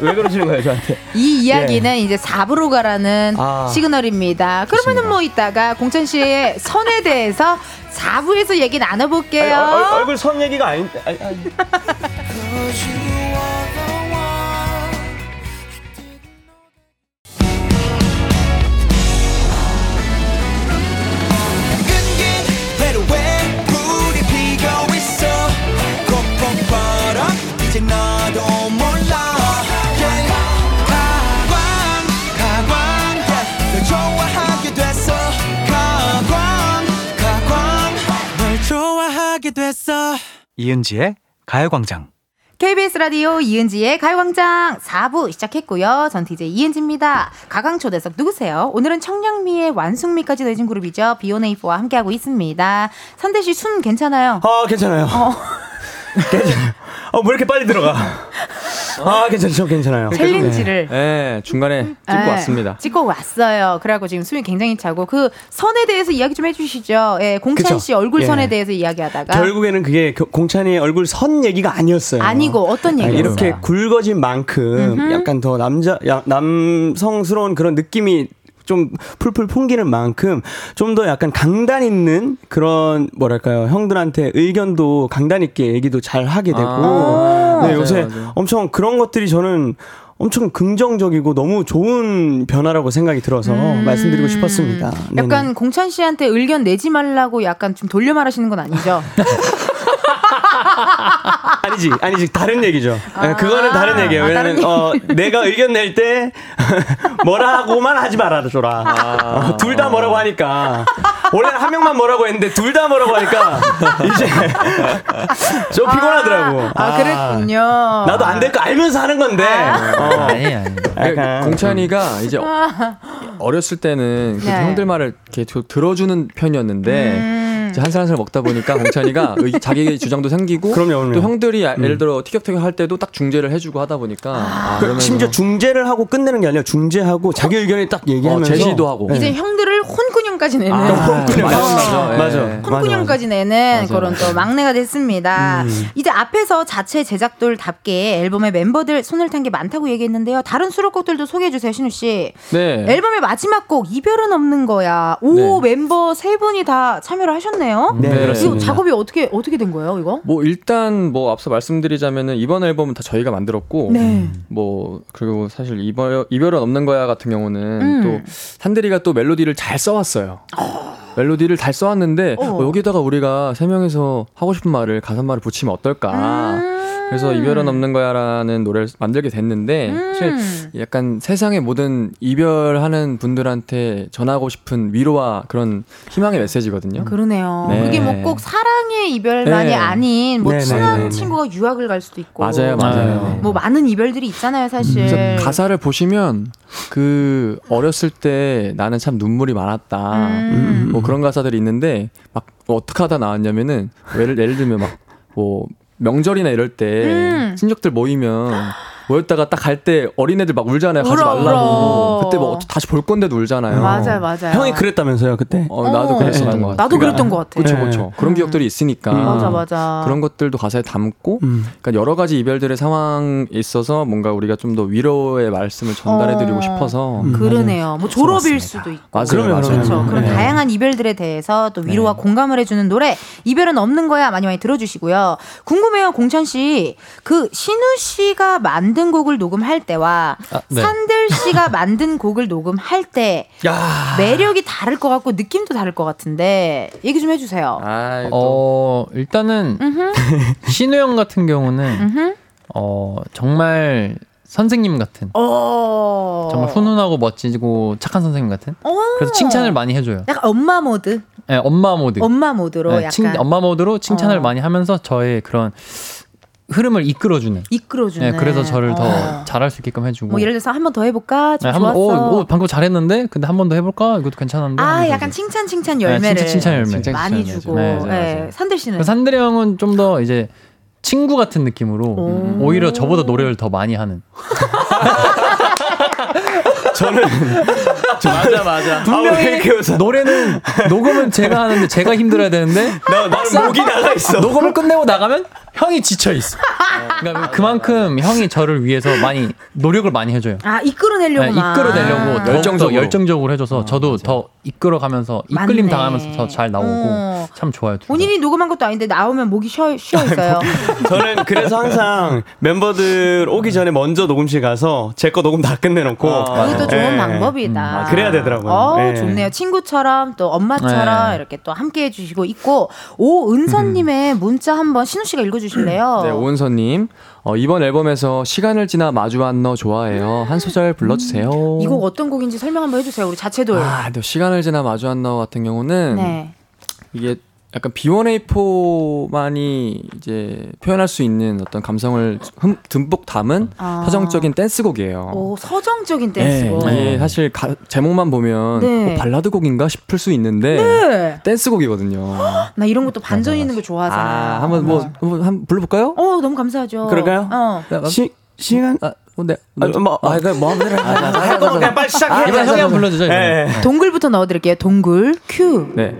왜 그러시는 거예요 저한테? 이 이야기는 이제 4부로 가라는 예. 아. 시그널입니다. 그러면은 뭐 이따가 공찬 씨의 선에 대해서 4부에서 얘기 나눠볼게요. 아니, 얼, 얼굴 선 얘기가 아닌. 아니, 아니. 됐어 이은지의 가요광장. KBS 라디오 이은지의 가요광장 4부 시작했고요. 전 DJ 이은지입니다. 가강초대석 누구세요? 오늘은 청량미의 완숙미까지 내준 그룹이죠. 비오네이프와 함께하고 있습니다. 산대 씨숨 괜찮아요? 아 괜찮아요. 괜찮아요. 어, 뭐 이렇게 빨리 들어가? 아, 괜찮죠, 저 괜찮아요. 챌린지를 네, 중간에 찍고 네, 왔습니다. 찍고 왔어요. 그래갖고 지금 숨이 굉장히 차고 그 선에 대해서 이야기 좀 해주시죠. 예, 공찬 그쵸. 씨 얼굴 선에 예. 대해서 이야기하다가 결국에는 그게 겨- 공찬이의 얼굴 선 얘기가 아니었어요. 아니고 어떤 아니, 얘기였어요? 이렇게 굵어진 만큼 약간 더 남자 야, 남성스러운 그런 느낌이 좀 풀풀 풍기는 만큼 좀 더 약간 강단 있는 그런 뭐랄까요 형들한테 의견도 강단 있게 얘기도 잘 하게 되고 아, 네, 맞아요, 요새 맞아요. 엄청 그런 것들이 저는 엄청 긍정적이고 너무 좋은 변화라고 생각이 들어서 말씀드리고 싶었습니다. 네네. 약간 공찬 씨한테 의견 내지 말라고 약간 좀 돌려 말하시는 건 아니죠? 아니지, 아니지. 다른 얘기죠. 아. 예, 그거는 다른 얘기예요. 아, 왜냐면, 다른 어, 내가 의견 낼 때, 뭐라고만 하지 말아줘라. 아. 둘다 뭐라고 하니까. 원래는 한 명만 뭐라고 했는데, 둘 다 뭐라고 하니까, 이제, 좀 피곤하더라고. 아, 그랬군요. 나도 안 될 거 알면서 하는 건데, 어, 아니 아니. 약간. 공찬이가 이제 어렸을 때는 그 네. 형들 말을 이렇게 좀 들어주는 편이었는데 음. 이제 한살 한 살 먹다 보니까 공찬이가 의- 자기 주장도 생기고 그럼요, 그럼요. 또 형들이 아- 예를 들어 티격태격 할 때도 딱 중재를 해주고 하다 보니까 아, 그 그러면서 심지어 중재를 하고 끝내는 게 아니라 중재하고 자기 의견을 딱 얘기하면서 어, 제시도 하고. 네. 이제 형들을 혼꾸녕까지 내는 아, 혼꾸녕. 맞아, 어. 예. 맞아. 혼꾸녕까지 내는 맞아요, 그런 또. 막내가 됐습니다. 이제 앞에서 자체 제작돌답게 앨범에 멤버들 손을 탄 게 많다고 얘기했는데요. 다른 수록곡들도 소개해 주세요, 신우 씨. 네. 앨범의 마지막 곡 이별은 없는 거야. 오 네. 멤버 세 분이 다 참여를 하셨네요. 네, 네, 이거 그렇습니다. 작업이 어떻게 어떻게 된 거예요, 이거? 뭐 일단 뭐 앞서 말씀드리자면은 이번 앨범은 다 저희가 만들었고 네. 뭐 그리고 사실 이별 이별은 없는 거야 같은 경우는 음. 또 산들이가 또 멜로디를 잘 써왔어요. 멜로디를 잘 써왔는데 어. 어, 여기다가 우리가 세 명이서 하고 싶은 말을 가사 말을 붙이면 어떨까? 음. 그래서 이별은 없는 거야라는 노래를 만들게 됐는데 음. 사실 약간 세상의 모든 이별하는 분들한테 전하고 싶은 위로와 그런 희망의 메시지거든요. 그러네요. 네. 그게 뭐 꼭 사랑의 이별만이 네. 아닌 뭐 네, 네, 친한 네, 네. 친구가 유학을 갈 수도 있고 맞아요, 맞아요. 뭐 많은 이별들이 있잖아요, 사실. 그래서 가사를 보시면 그 어렸을 때 나는 참 눈물이 많았다. 음. 뭐 그런 가사들이 있는데 막 뭐 어떻게 하다 나왔냐면은 예를, 예를 들면 막뭐 명절이나 이럴 때 음. 친척들 모이면 모였다가 딱 갈 때 어린애들 막 울잖아요. 가지 울어, 말라고. 울어. 그때 뭐 다시 볼 건데도 울잖아요. 맞아요, 맞아요. 형이 그랬다면서요 그때? 어, 나도 어. 그랬었던 것 같아. 나도 그랬던 것 같아. 그렇죠, 네. 그렇죠. 그런 기억들이 있으니까. 음. 맞아, 맞아. 그런 것들도 가사에 담고, 음. 그러니까 여러 가지 이별들의 상황에 있어서 뭔가 우리가 좀 더 위로의 말씀을 전달해드리고 어. 싶어서. 그러네요. 뭐 졸업일 수도 있고. 맞아요, 그럼요, 맞아요. 그렇죠. 그런 네. 다양한 이별들에 대해서 또 위로와 공감을 해주는 노래 이별은 없는 거야 많이 많이 들어주시고요. 궁금해요, 공찬 씨. 그 신우 씨가 만든 곡을 녹음할 때와 아, 네. 산들 씨가 만든 곡을 녹음할 때 야. 매력이 다를 것 같고 느낌도 다를 것 같은데 얘기 좀 해주세요. 아, 또. 어, 일단은 신우 형 같은 경우는. 어, 정말 선생님 같은 어. 정말 훈훈하고 멋지고 착한 선생님 같은 어. 그래서 칭찬을 많이 해줘요. 약간 엄마 모드, 네, 엄마 모드. 엄마 모드로 네, 약간 칭- 엄마 모드로 칭찬을 어. 많이 하면서 저의 그런 흐름을 이끌어주는. 이끌어주는. 네, 그래서 저를 어. 더 잘할 수 있게끔 해주고. 뭐 예를 들어서 한 번 더 해볼까? 좀 네, 한번 좋았어. 오, 오, 방금 잘했는데 근데 한 번 더 해볼까? 이것도 괜찮은데. 아, 약간 이제. 칭찬 칭찬 네, 열매를 칭찬, 칭찬 열매. 칭찬, 많이 칭찬 주고. 네, 예. 맞아요. 산들 씨는 산들이 형은 좀 더 이제 친구 같은 느낌으로 오. 오히려 저보다 노래를 더 많이 하는. 저는 맞아, 맞아. 분명히 웃어? 노래는 녹음은 제가 하는데 제가 힘들어야 되는데 나 나는 목이 나가 있어. 녹음을 끝내고 나가면 형이 지쳐 있어. 그러니까 그만큼 형이 저를 위해서 많이 노력을 많이 해줘요. 아 이끌어내려고 네, 막. 이끌어내려고 더욱더 열정적으로. 열정적으로 해줘서 저도 더 이끌어가면서 이끌림 맞네. 당하면서 더 잘 나오고 어. 참 좋아요. 둘 다. 본인이 녹음한 것도 아닌데 나오면 목이 쉬어, 쉬어 있어요. 저는 그래서 항상 멤버들 오기 전에 먼저 녹음실 가서 제 거 녹음 다 끝내놓고 그것도 좋은 예. 방법이다. 아, 그래야 되더라고요. 어, 예. 좋네요. 친구처럼 또 엄마처럼 네. 이렇게 또 함께 해 주시고 있고 오은서님의 문자 한번 신우 씨가 읽어 주실래요? 네, 오은서님. 어, 이번 앨범에서 시간을 지나 마주한 너 좋아해요. 한 소절 불러주세요. 이 곡 어떤 곡인지 설명 한번 해주세요. 우리 자체돌. 아, 또 시간을 지나 마주한 너 같은 경우는 네. 이게 약간 B1A4만이 이제 표현할 수 있는 어떤 감성을 흠, 듬뿍 담은 아. 서정적인 댄스곡이에요. 오 서정적인 네, 댄스곡. 이게 사실 가- 제목만 보면 네. 어, 발라드 곡인가 싶을 수 있는데 네. 댄스곡이거든요. 나 이런 것도 반전 있는 거 좋아하잖아. 아, 한번 뭐 한번 한번 불러볼까요? 어 너무 감사하죠. 그럴까요? 어. 시 시간 아, 어, 네. 아, 뭐, 아, 이거 뭐 하면 할 거면 그냥 빨리 시작해. 이번 형이 한번 불러주죠. 예. 동굴부터 넣어드릴게요. 동굴 큐. 네.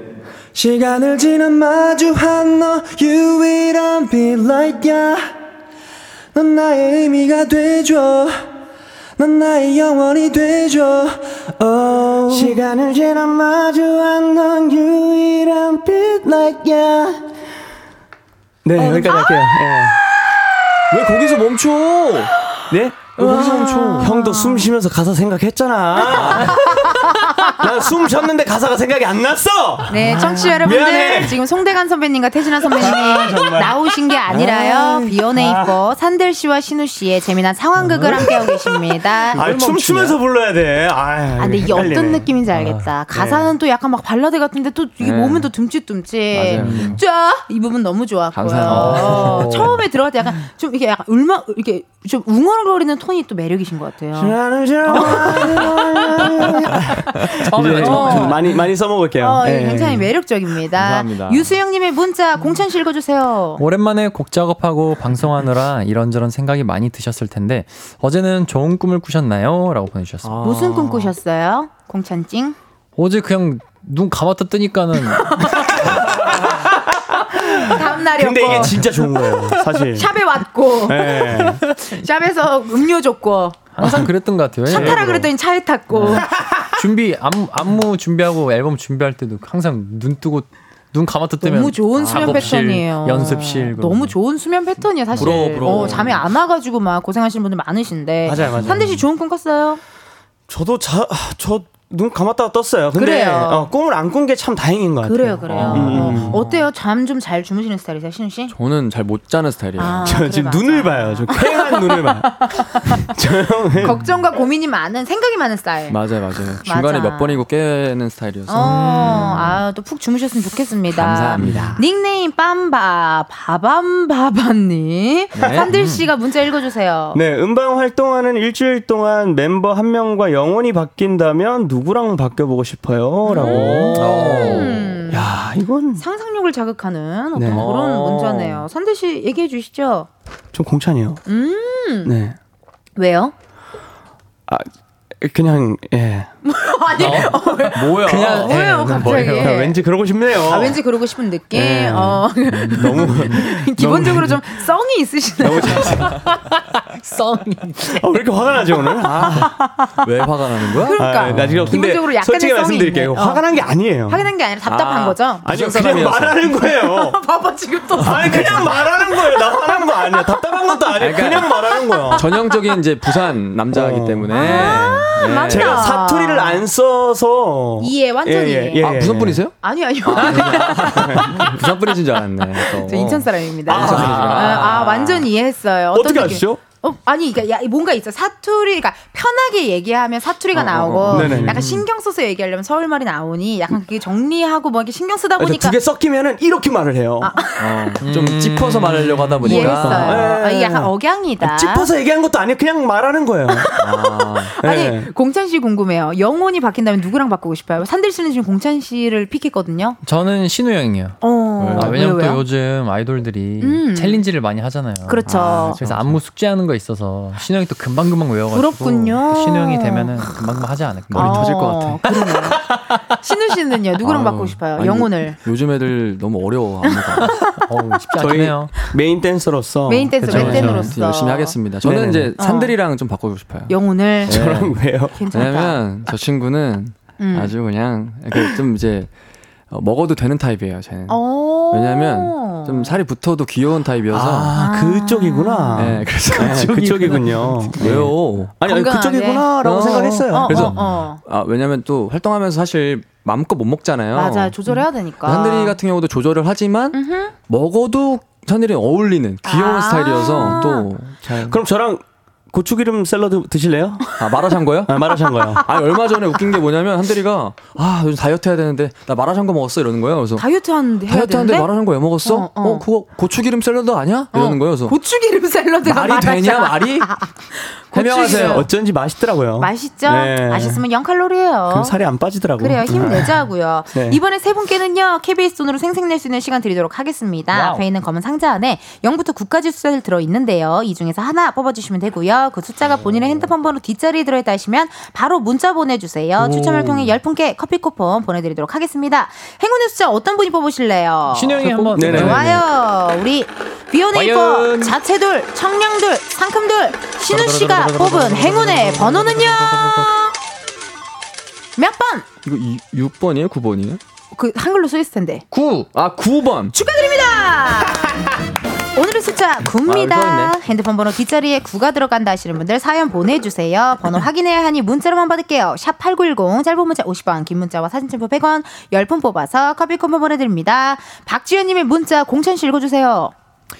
시간을 지나 마주한 너 유일한 빛 like yeah 넌 나의 의미가 되줘 넌 나의 영원이 되줘 oh. 시간을 지나 마주한 넌 유일한 빛 like yeah 네 여기까지 할게요. 예. 왜 거기서 멈춰? 네? 왜 거기서 멈춰? 형도 숨 쉬면서 가사 생각했잖아. 난 숨 쉬었는데 가사가 생각이 안 났어. 네, 청취자 여러분들 미안해. 지금 송대관 선배님과 태진아 선배님이 나오신 게 아니라요. 비연에 있고 산들 씨와 신우 씨의 재미난 상황극을 함께하고 계십니다. 아, 춤추면서 불러야 돼. 아, 아, 근데 이게 헷갈리네. 어떤 느낌인지 알겠다. 가사는 또 약간 막 발라드 같은데 또 이게 네. 몸은 또 듬칫듬칫. 맞아요. 쫙! 이 부분 너무 좋았고요. 어, 처음에 들어갈 때 약간 좀 이게 약간 울마, 이렇게 좀 웅얼거리는 톤이 또 매력이신 것 같아요. 처음에 어. 좀 많이 많이 써먹을게요. 어, 예. 굉장히 매력적입니다. 감사합니다. 유수영님의 문자 공찬 씨 읽어주세요. 오랜만에 곡 작업하고 방송하느라 이런저런 생각이 많이 드셨을 텐데 어제는 좋은 꿈을 꾸셨나요? 라고 보내주셨습니다. 무슨 꿈 꾸셨어요? 공찬찡? 어제 그냥 눈 감았다 뜨니까는 다음 날이었고. 근데 이게 진짜 좋은 거예요, 사실. 샵에 왔고 예. 샵에서 음료 줬고 항상 그랬던 것 같아요. 차 타라 그랬더니 차에 탔고 준비 안무, 안무 준비하고 앨범 준비할 때도 항상 눈 뜨고 눈 감았다 뜨면 너무 좋은 수면 작업실, 패턴이에요. 연습실 그런 너무 거. 좋은 수면 패턴이야 사실. 부러워, 부러워. 어, 잠이 안 와가지고 막 고생하시는 분들 많으신데. 맞아요, 맞아요. 산대 씨 좋은 꿈 꿨어요? 저도 자, 저 눈 감았다가 떴어요. 근데 그래요. 어, 꿈을 안 꾼 게 참 다행인 것 같아요. 그래요, 그래요. 음. 어, 어때요? 잠 좀 잘 주무시는 스타일이세요, 신우 씨? 저는 잘 못 자는 스타일이에요. 아, 저 그래, 지금 맞아. 눈을 봐요. 저 쾌한 눈을 봐요. 저 형은 걱정과 고민이 많은, 생각이 많은 스타일. 맞아요, 맞아요. 중간에 맞아. 몇 번이고 깨는 스타일이어서. 어, 아, 또 푹 주무셨으면 좋겠습니다. 감사합니다. 닉네임 빰바, 바밤바바님. 네. 산들 씨가 문자 읽어주세요. 네, 음방 활동하는 일주일 동안 멤버 한 명과 영원히 바뀐다면 누 구랑 바뀌어보고 싶어요? 라고. 음. 야, 이건 상상력을 자극하는 어떤 네. 그런 어. 문자네요. 산들 씨 얘기해 주시죠. 좀 공찬이에요. 음, 네. 왜요? 아, 그냥, 예. 아니, 어, 왜- 뭐야? 그냥 뭐예요, 예, 갑자기? 뭐예요? 그냥 왠지 그러고 싶네요. 아, 왠지 그러고 싶은 느낌. 네. 어, 너무. 기본적으로 좀 썽이 있으시네요. 썸이. 아, 왜 이렇게 화가 나지, 오늘? 아, 왜 화가 나는 거야? 그러니까 아, 나 지금 근데 기본적으로 약간의 솔직히 썽이 말씀드릴게요. 있네. 화가 난 게 아니에요. 확인한 게 아니라 답답한 아. 거죠. 아니요, 부산 그냥. 말하는 거예요. 봐봐 지금 또 아니, 그냥 말하는 거예요. 나 화난 거 아니야. 답답한 것도 아니야. 그러니까 그냥 말하는 거야. 전형적인 이제 부산 남자이기 어. 때문에. 아, 네. 맞다. 제가 사투리 를안 써서 이해, 완전히 이해. 아, 부산 분이세요? 아니요 아니요. 부산 분이신 줄 알았네. 또. 저 인천 사람입니다. 아, 아, 아, 완전 이해했어요. 어떻게? 아시죠? 어, 아니, 그러니까 야, 뭔가 있어. 사투리, 그러니까 편하게 얘기하면 사투리가 어, 어, 나오고, 어. 네네네. 약간 신경 써서 얘기하려면 서울 말이 나오니, 약간 그게 정리하고 뭐 이렇게 신경 쓰다 보니까 두 개 섞이면은 이렇게 말을 해요. 어, 좀 짚어서 말하려고 하다 보니까. 이해했어요. 네. 아, 이게 약간 억양이다. 짚어서 얘기한 것도 아니에요. 그냥 말하는 거예요. 아, 아니, 네. 공찬 씨 궁금해요. 영혼이 바뀐다면 누구랑 바꾸고 싶어요? 산들 씨는 지금 공찬 씨를 픽했거든요. 저는 신우 형이요. 어, 아, 왜냐면 왜요, 또 왜요? 요즘 아이돌들이 음. 챌린지를 많이 하잖아요. 그렇죠. 그래서 안무 숙제하는 거 있어서 신우 형이 또 금방금방 외워가지고 신우 형이 되면은 금방금방 하지 않을까. 머리 터질 것 같아. 그러네. 신우 씨는요, 누구랑 아유, 바꾸고 싶어요? 아니, 영혼을. 요즘 애들 너무 어려워. 안무가. 어우, 쉽지 해요. 메인 댄서로서 메인 댄서, 그쵸. 댄서로서. 열심히 하겠습니다. 저는 네네네. 이제 산들이랑 좀 바꾸고 싶어요. 영혼을. 네. 저랑 왜요? 괜찮다. 왜냐면 저 친구는 음. 아주 그냥 이렇게 좀 이제 어, 먹어도 되는 타입이에요. 쟤는. 어. 왜냐면 좀 살이 붙어도 귀여운 타입이어서. 아, 그쪽이구나. 네, 그래서 네, 그쪽이군요. 왜요? 아니, 아니. 그쪽이구나라고 어, 생각했어요. 어, 그래서- 어, 어. 아 왜냐면 또 활동하면서 사실 마음껏 못 먹잖아요. 맞아, 조절해야 되니까. 산들이 같은 경우도 조절을 하지만 음흠. 먹어도 산들이 어울리는 귀여운 아. 스타일이어서 또 잘 그럼 저랑 고추기름 샐러드 드실래요? 아, 마라샹궈요? 아, 마라샹궈요. 아 얼마 전에 웃긴 게 뭐냐면 한대리가 아 요즘 다이어트 해야 되는데 나 마라샹궈 먹었어 이러는 거예요. 그래서 다이어트 하는데 다이어트 하는데? 마라샹궈 왜 먹었어? 어, 어, 어. 그거 고추기름 샐러드 아니야? 이러는 거예요. 그래서 고추기름 샐러드가 말이 되냐. 말이? 해명하세요. 어쩐지 맛있더라고요. 맛있죠? 네. 맛있으면 0칼로리예요. 그럼 살이 안 빠지더라고요. 그래요. 힘내자고요. 네. 이번에 세 분께는요. KBS 돈으로 생색 낼 수 있는 시간 드리도록 하겠습니다. 와우. 앞에 있는 검은 상자 안에 0부터 9까지 숫자들 들어 있는데요. 이 중에서 하나 뽑아 주시면 되고요. 그 숫자가 본인의 핸드폰 번호 뒷자리에 들어 있다 하시면 바로 문자 보내 주세요. 추첨을 통해 10분께 커피 쿠폰 보내 드리도록 하겠습니다. 행운의 숫자 어떤 분이 뽑으실래요? 신우 형이 한번 네네. 좋아요. 우리 비오네이퍼? 자체돌, 청량돌, 상큼돌 신우 씨가 뽑은 행운의 번호는요. 몇 번? 이거 이, 6번이에요? 9번이에요? 그 한글로 써 있을 텐데. 9! 아 9번! 축하드립니다. 오늘의 숫자 아, 9입니다. 써있네. 핸드폰 번호 뒷자리에 9가 들어간다 하시는 분들 사연 보내주세요. 번호 확인해야 하니 문자로만 받을게요. 샵 8910 짧은 문자 50원 긴 문자와 사진 첨부 100원 10분 뽑아서 커피 콤보 보내드립니다. 박지현님의 문자 공천 씨 읽어주세요.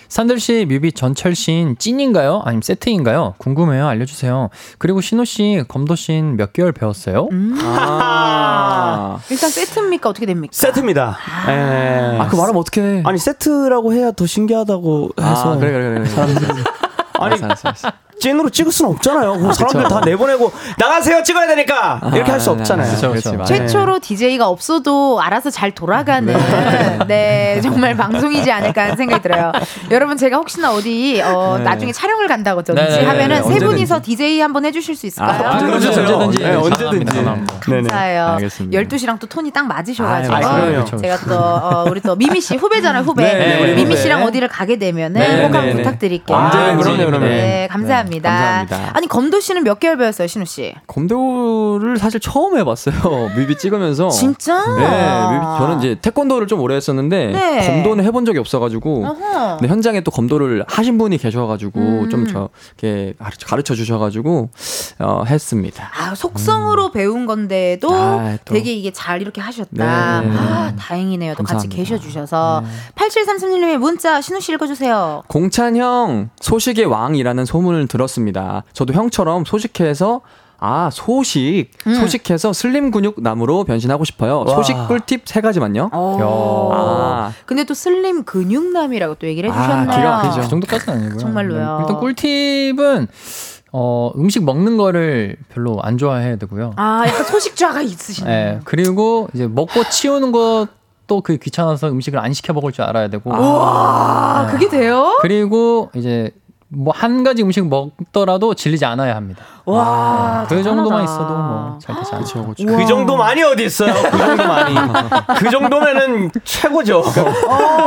산들 씨 뮤비 전철신 찐인가요? 아니면 세트인가요? 궁금해요. 알려주세요. 그리고 신호 씨 검도신 몇 개월 배웠어요? 음. 아, 일단 세트입니까? 어떻게 됩니까? 세트입니다. 예. 아, 그 말하면 어떡해. 아니 세트라고 해야 더 신기하다고 해서 아, 그래, 그래, 그래. 아니 알았어, 알았어, 알았어. 찐으로 찍을 수는 없잖아요. 그럼 사람들 그쵸. 다 내보내고 나가세요 찍어야 되니까 이렇게 할수 아, 없잖아요. 그쵸, 그쵸. 맞아. 최초로 DJ가 없어도 알아서 잘 돌아가는 네, 정말 방송이지 않을까 하는 생각이 들어요. 여러분 제가 혹시나 어디 어, 네. 나중에 촬영을 간다든지 네, 네, 네, 하면은 네, 세 언제든지. 분이서 DJ 한번 해주실 수 있을까요? 아. 언제든지. 네, 언제든지. 네네. 감사해요. 알겠습니다. 12시랑 또 톤이 딱 맞으셔가지고. 아유, 그럼요. 제가 또, 어, 우리 또 미미 씨 후배잖아요, 후배. 네, 네, 우리 미미. 씨랑 어디를 가게 되면은 네, 꼭 한번 네, 네. 부탁드릴게요. 아, 언제든지 그러면. 네, 감사합니다. 네, 감사합니다. 아니 검도 씨는 몇 개월 배웠어요, 신우 씨? 검도를 사실 처음 해봤어요. 뮤비 찍으면서. 진짜? 네, 뮤비, 저는 이제 태권도를 좀 오래 했었는데 네. 검도는 해본 적이 없어가지고. 어허. 근데 현장에 또 검도를 하신 분이 계셔가지고 음. 좀 저게 가르쳐 주셔가지고 어, 했습니다. 아, 속성으로 배운 건데도 아, 또. 되게 이게 잘 이렇게 하셨다. 네. 아, 다행이네요. 또 같이 감사합니다. 계셔 주셔서 8733님의 문자 신우 씨 읽어 주세요. 공찬 형 소식의 왕이라는 소문을 들었습니다. 저도 형처럼 소식해서 아 소식 음. 소식해서 슬림 근육 나무로 변신하고 싶어요. 와. 소식 꿀팁 세 가지만요. 어. 아. 근데 또 슬림 근육남이라고 또 얘기를 해 아, 주셨나요? 기가 막히죠. 그 정도까지는 아니고요. 정말로요. 일단 꿀팁은 어, 음식 먹는 거를 별로 안 좋아해야 되고요. 아, 약간 소식좌가 있으시네요. 예, 그리고 이제 먹고 치우는 것도 그 귀찮아서 음식을 안 시켜 먹을 줄 알아야 되고. 와, 그게 돼요? 그리고 이제 뭐 한 가지 음식 먹더라도 질리지 않아야 합니다. 와, 그 정도만 대단하다. 있어도 뭐잘 되지 않죠. 그렇죠. 그 정도 많이 어디 있어요? 그 정도 많이. 그 정도면은 최고죠.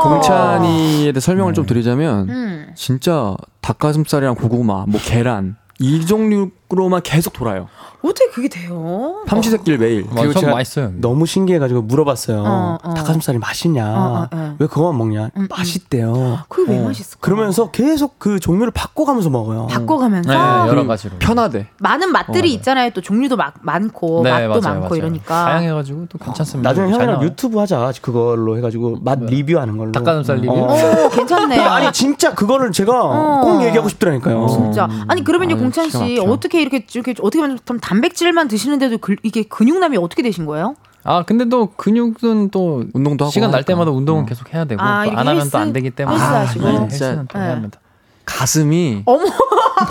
공찬이에 대해 설명을 좀 드리자면 음. 진짜 닭가슴살이랑 고구마, 뭐 계란 이 종류 로만 계속 돌아요. 어떻게 그게 돼요? 삼시세끼를 매일. 뭐, 그리고 전 제가 맛있어요. 너무 신기해가지고 물어봤어요. 어, 어. 닭가슴살이 맛있냐? 어, 어, 어. 왜 그거만 먹냐? 음, 음. 맛있대요. 그게 왜 어. 맛있을까? 그러면서 계속 그 종류를 바꿔가면서 먹어요. 바꿔가면서 네, 여러 가지로. 편하대. 많은 맛들이 어, 맞아요. 있잖아요. 또 종류도 막 많고 네, 맛도 맞아요, 많고 맞아요. 이러니까. 다양해가지고 또 괜찮습니다. 나중에 잘 형이랑. 유튜브 하자. 그걸로 해가지고 맛 리뷰하는 걸로. 닭가슴살 리뷰? 어. 오, 괜찮네요. 아니 진짜 그거를 제가 어. 꼭 얘기하고 싶더라니까요. 진짜. 아니 그러면요, 공찬 씨 막혀. 어떻게 이렇게 이렇게 어떻게 보면 좀 단백질만 드시는데도 그- 이게 근육남이 어떻게 되신 거예요? 아 근데 또 근육은 또 운동도 하고 시간 날. 때마다 운동은 어. 계속 해야 되고 아, 안 하면 또 안 되기 때문에 헬스 하시고? 네, 진짜. 헬스는 또 네. 해야 합니다. 가슴이 어머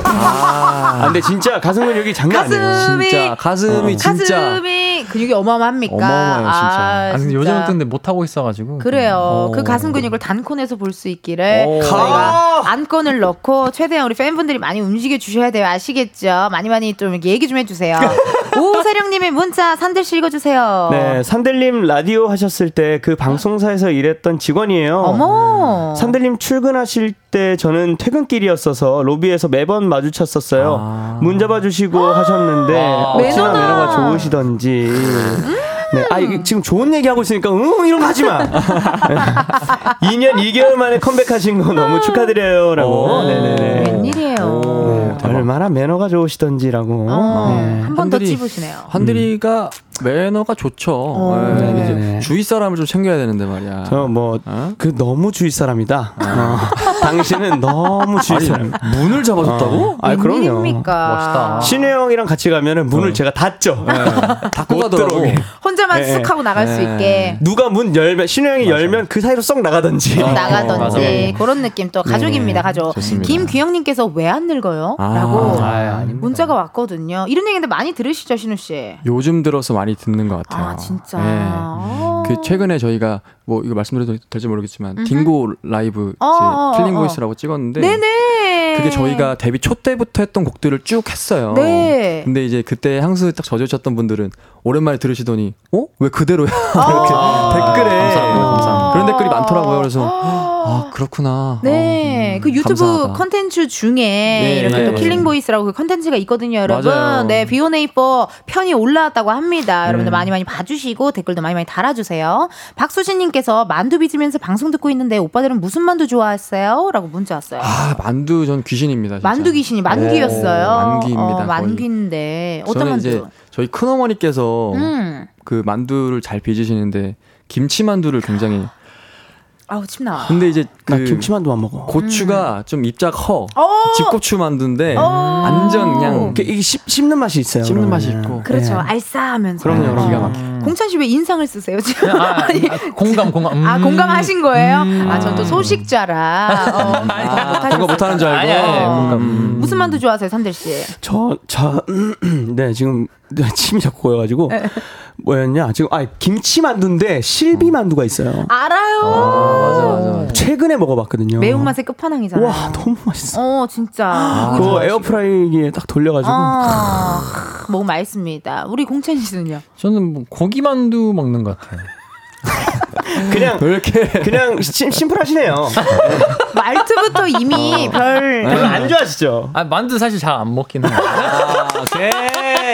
아, 근데 진짜 가슴 근육이 장난 아니에요. 가슴이 진짜 가슴이 진짜 가슴이 근육이 어마어마합니까? 어마어마해요, 진짜. 아, 아, 근데. 요즘은 못 하고 있어가지고 그래요. 어. 그 가슴 근육을 단콘에서 볼 수 있기를 오. 저희가 안건을 넣고 최대한 우리 팬분들이 많이 움직여 주셔야 돼요. 아시겠죠? 많이 많이 좀 얘기 좀 해주세요. 오사령님의 문자 산들 씨 읽어주세요. 네, 산들님 라디오 하셨을 때 그 방송사에서 일했던 직원이에요. 어머. 산들님 출근하실 때 저는 퇴근길이었어서 로비에서 매번 마주쳤었어요. 아. 문 잡아주시고 하셨는데 아. 어찌나 매너다. 매너가 좋으시던지. 네, 아 이게 지금 좋은 얘기 하고 있으니까 응 이런 거 하지 마. 2년 2개월 만에 컴백하신 거 너무 축하드려요라고. 오. 네네네. 웬일이에요. 네, 얼마나 매너가 좋으시던지라고. 어, 네. 한번 더 찝으시네요. 한들이가 매너가 좋죠. 어. 네, 네네네. 주위 사람을 좀 챙겨야 되는데 말이야. 저뭐그 어? 너무 주위 사람이다. 어, 당신은 너무 주위 사람. 문을 잡아줬다고? 아 그럼요. 멋있다. 신우 형이랑 같이 가면은 문을 제가 닫죠. 닫고 못 가더라고. 들어오게. 혼자만 네. 쑥 하고 나갈 수 네. 있게. 누가 문 열면 신우 형이 열면 그 사이로 쏙 나가든지. 쑥 나가던지 맞아, 맞아. 그런 느낌 또 가족입니다 가족 좋습니다. 김규영님께서 왜 안 늙어요? 아. 라고 아, 아닙니다. 문자가 왔거든요 이런 얘기인데 많이 들으시죠 신우 씨 요즘 들어서 많이 듣는 것 같아요. 아 진짜 네. 어. 그 최근에 저희가 뭐 이거 말씀드려도 될지 모르겠지만 Dingo 라이브 어, 어, killing 어. voice라고 찍었는데 네네 그게 저희가 데뷔 초 때부터 했던 곡들을 쭉 했어요. 네. 근데 이제 그때 향수 딱 젖으셨던 분들은 오랜만에 들으시더니 어? 왜 그대로야? 이렇게 아. 댓글에 감사합니다, 감사합니다. 그런 댓글이 많더라고요. 그래서 아 그렇구나. 네, 어, 그 유튜브 감사하다. 컨텐츠 중에 이렇게 네, 또 네. killing voice라고 그 컨텐츠가 있거든요, 여러분. 맞아요. 네, B1A4 편이 올라왔다고 합니다. 여러분들 네. 많이 많이 봐주시고 댓글도 많이 많이 달아주세요. 박수진님께서 만두 빚으면서 방송 듣고 있는데 오빠들은 무슨 만두 좋아했어요? 라고 문자 왔어요. 아 만두 전 귀신입니다. 진짜. 만두 귀신이 만귀였어요. 오, 만귀입니다, 어. 만귀인데 어떤 만두? 저희 큰 어머니께서 음. 그 만두를 잘 빚으시는데 김치 만두를 굉장히 아우 침 나와. 근데 이제 그나 김치만두 안 먹어. 고추가 좀 입자가 커. 어! 집고추 만두인데 어! 완전 그냥 이게, 씹, 씹는 맛이 있어요. 씹는 맛이 그러면은. 있고. 그렇죠. 네. 알싸하면서. 그럼요, 그럼요. 기가 막혀. 공찬 씨 왜 인상을 쓰세요 지금? 아, 아니, 아, 공감 공감. 음. 아 공감하신 거예요? 아전 또 소식자라 어, 아, 그거 못하는 줄 알고. 아니. 음. 무슨 만두 좋아하세요, 산들 씨? 저, 저, 네, 지금 네, 침이 자꾸 고여가지고. 뭐였냐? 지금, 아, 김치 만두인데 실비 만두가 있어요. 알아요. 맞아 맞아 맞아. 최근에 먹어봤거든요. 매운맛의 끝판왕이잖아요. 와, 너무 맛있어. 어 진짜. 그거 에어프라이기에 딱 돌려가지고. 아, 너무 맛있습니다. 우리 공찬 씨는요? 저는 뭐 고기만두 먹는 것 같아요. 그냥 왜 이렇게 그냥 심, 심플하시네요. 말투부터 이미 별. 별로 안 좋아하시죠? 아 만두 사실 잘 안 먹긴 해요. 아, 오케이.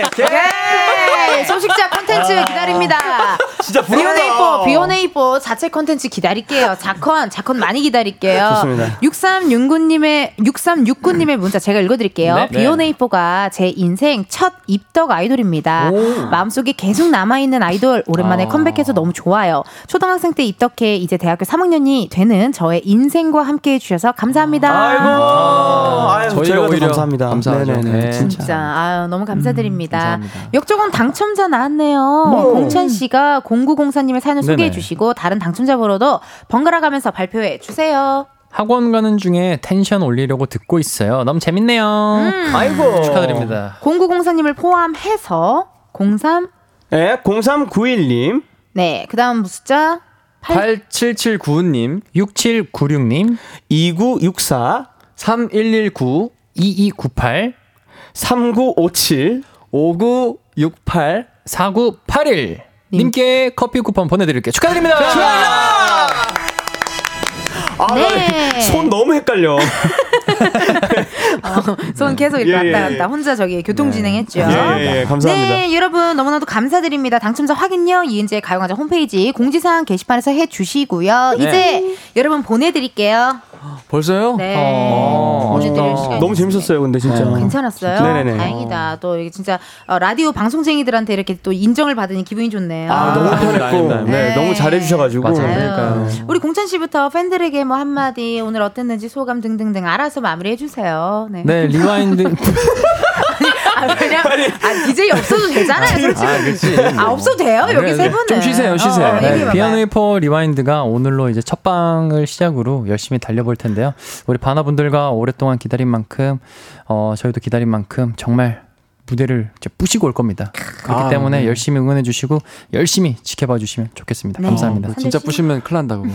오케이. 소식자 컨텐츠 기다립니다. 진짜 비오네이포, 비오네이포 자체 컨텐츠 기다릴게요. 자컨, 자컨 많이 기다릴게요. 좋습니다. 6369님의, 6369님의 문자 제가 읽어드릴게요. 네. 비오네이포가 제 인생 첫 입덕 아이돌입니다. 마음속에 계속 남아있는 아이돌, 오랜만에 아. 컴백해서 너무 좋아요. 초등학생 때 입덕해 이제 대학교 3학년이 되는 저의 인생과 함께 해주셔서 감사합니다. 아이고, 아유, 저희가 오히려 감사합니다. 감사하죠. 네네네, 네. 진짜. 진짜 아유 너무 감사드립니다. 감사합니다. 역조건 당첨자 나왔네요. 공찬 씨가 0904님의 사연을 네네. 소개해 주시고 다른 당첨자 번호도 번갈아 가면서 발표해 주세요. 학원 가는 중에 텐션 올리려고 듣고 있어요. 너무 재밌네요. 음. 아이고. 축하드립니다. 0904님을 포함해서 03 네, 0391님. 네, 그다음 숫자 8779님, 6796님, 2964. 3119, 2298, 3957. 5968, 4981 님께 커피 쿠폰 보내드릴게요. 축하드립니다. 아, 네. 나손 너무 헷갈려. 손 계속 이렇게 예, 왔다 예, 갔다 혼자 저기 교통 진행했죠. 예, 예, 감사합니다. 네, 여러분 너무나도 감사드립니다. 당첨자 확인요. 이은재 가요광장 홈페이지 공지사항 게시판에서 해 주시고요. 네. 이제 여러분 보내드릴게요. 벌써요? 네. 어, 아쉽다. 시간이 너무 재밌었어요, 근데 진짜. 어, 괜찮았어요. 네네네. 다행이다. 또 이게 진짜 어, 라디오 방송쟁이들한테 이렇게 또 인정을 받으니 기분이 좋네요. 아, 너무 아닙니다, 편했고. 네, 네. 너무 잘해주셔가지고. 맞아요. 아유, 그러니까요. 우리 공찬 씨부터 팬들에게 뭐 한마디 오늘 어땠는지 소감 등등등 알아서 마무리해 주세요. 네. 네, Rewind. 아, 그냥 아, DJ 없어도 되잖아요, 솔직히. 아, 그렇지. 아, 없어도 돼요, 여기 네, 세 네. 분은. 좀 쉬세요, 쉬세요. 어, 어, 네. B1A4 Rewind가 오늘로 이제 첫 방을 시작으로 열심히 달려볼 텐데요. 우리 바나분들과 오랫동안 기다린 만큼, 어, 저희도 기다린 만큼 정말 무대를 이제 부시고 올 겁니다. 그렇기 아, 때문에 네. 열심히 응원해 주시고 열심히 지켜봐 주시면 좋겠습니다. 네. 감사합니다. 선재 진짜 씨? 부시면 큰일 난다고.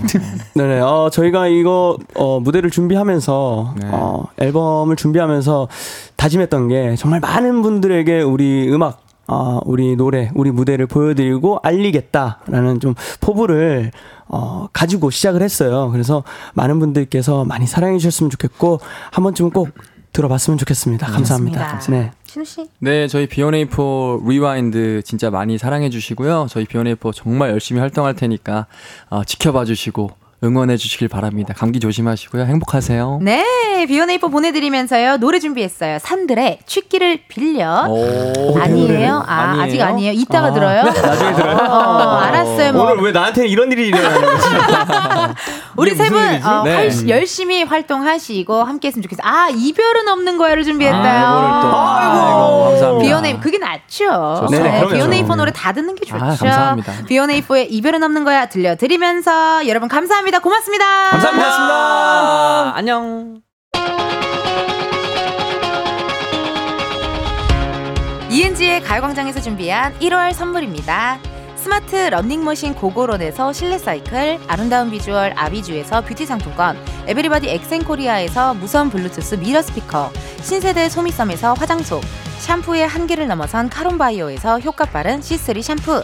네네. 어, 저희가 이거, 어, 무대를 준비하면서, 네. 어, 앨범을 준비하면서 다짐했던 게 정말 많은 분들에게 우리 음악, 어, 우리 노래, 우리 무대를 보여드리고 알리겠다라는 좀 포부를 어, 가지고 시작을 했어요. 그래서 많은 분들께서 많이 사랑해 주셨으면 좋겠고, 한 번쯤은 꼭 들어봤으면 좋겠습니다. 감사합니다. 좋습니다. 네. 신우 씨. 네, 저희 B1A4 Rewind 진짜 많이 사랑해 주시고요. 저희 B1A4 정말 열심히 활동할 테니까 어, 지켜봐 주시고 응원해 주시길 바랍니다. 감기 조심하시고요. 행복하세요. 네, B1A4 보내드리면서요. 노래 준비했어요. 산들의 취기를 빌려. 오. 아니에요? 아, 아니에요? 아직 아니에요. 이따가 아, 들어요? 나중에 들어요? 어, 알았어요. 뭐. 오늘 왜 나한테 이런 일이 일어나는 거지? 우리 세 분? 어, 네. 활- 열심히 활동하시고 함께 했으면 좋겠어요. 아, 이별은 없는 거야를 준비했어요. 아, 감사합니다. B1A4 그게 낫죠. 네, 네. B1A4 노래 다 듣는 게 좋죠. 아, 감사합니다. 비오네이퍼의 이별은 없는 거야 들려드리면서 여러분 감사합니다. 고맙습니다. 감사합니다. 안녕. 이은지의 가요광장에서 준비한 1월 선물입니다. 스마트 러닝머신 고고론에서 실내 사이클, 아름다운 비주얼 아비주에서 뷰티 상품권, everybody 엑센코리아에서 무선 블루투스 mirror 스피커, 신세대 소미섬에서 화장솜, 샴푸의 한계를 넘어선 카론바이오에서 효과 빠른 C3 샴푸,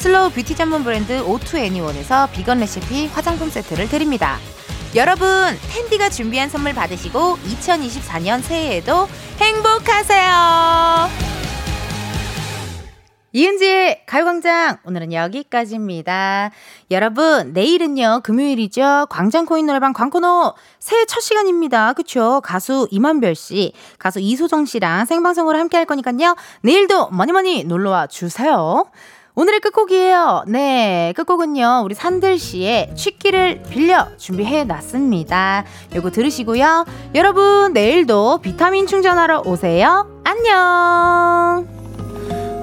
슬로우 뷰티 전문 브랜드 오투애니원에서 비건 레시피 화장품 세트를 드립니다. 여러분, 텐디가 준비한 선물 받으시고 2024년 새해에도 행복하세요. 이은지의 가요광장 오늘은 여기까지입니다. 여러분 내일은요 금요일이죠. 광장코인 노래방 광코노 새해 첫 시간입니다. 그쵸? 가수 이만별 씨, 가수 이소정 씨랑 생방송으로 함께 할 거니까요. 내일도 많이 많이 놀러와 주세요. 오늘의 끝곡이에요. 네, 끝곡은요. 우리 산들 씨의 취기를 빌려 준비해 놨습니다. 요거 들으시고요. 여러분 내일도 비타민 충전하러 오세요. 안녕.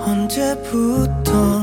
언제부턴가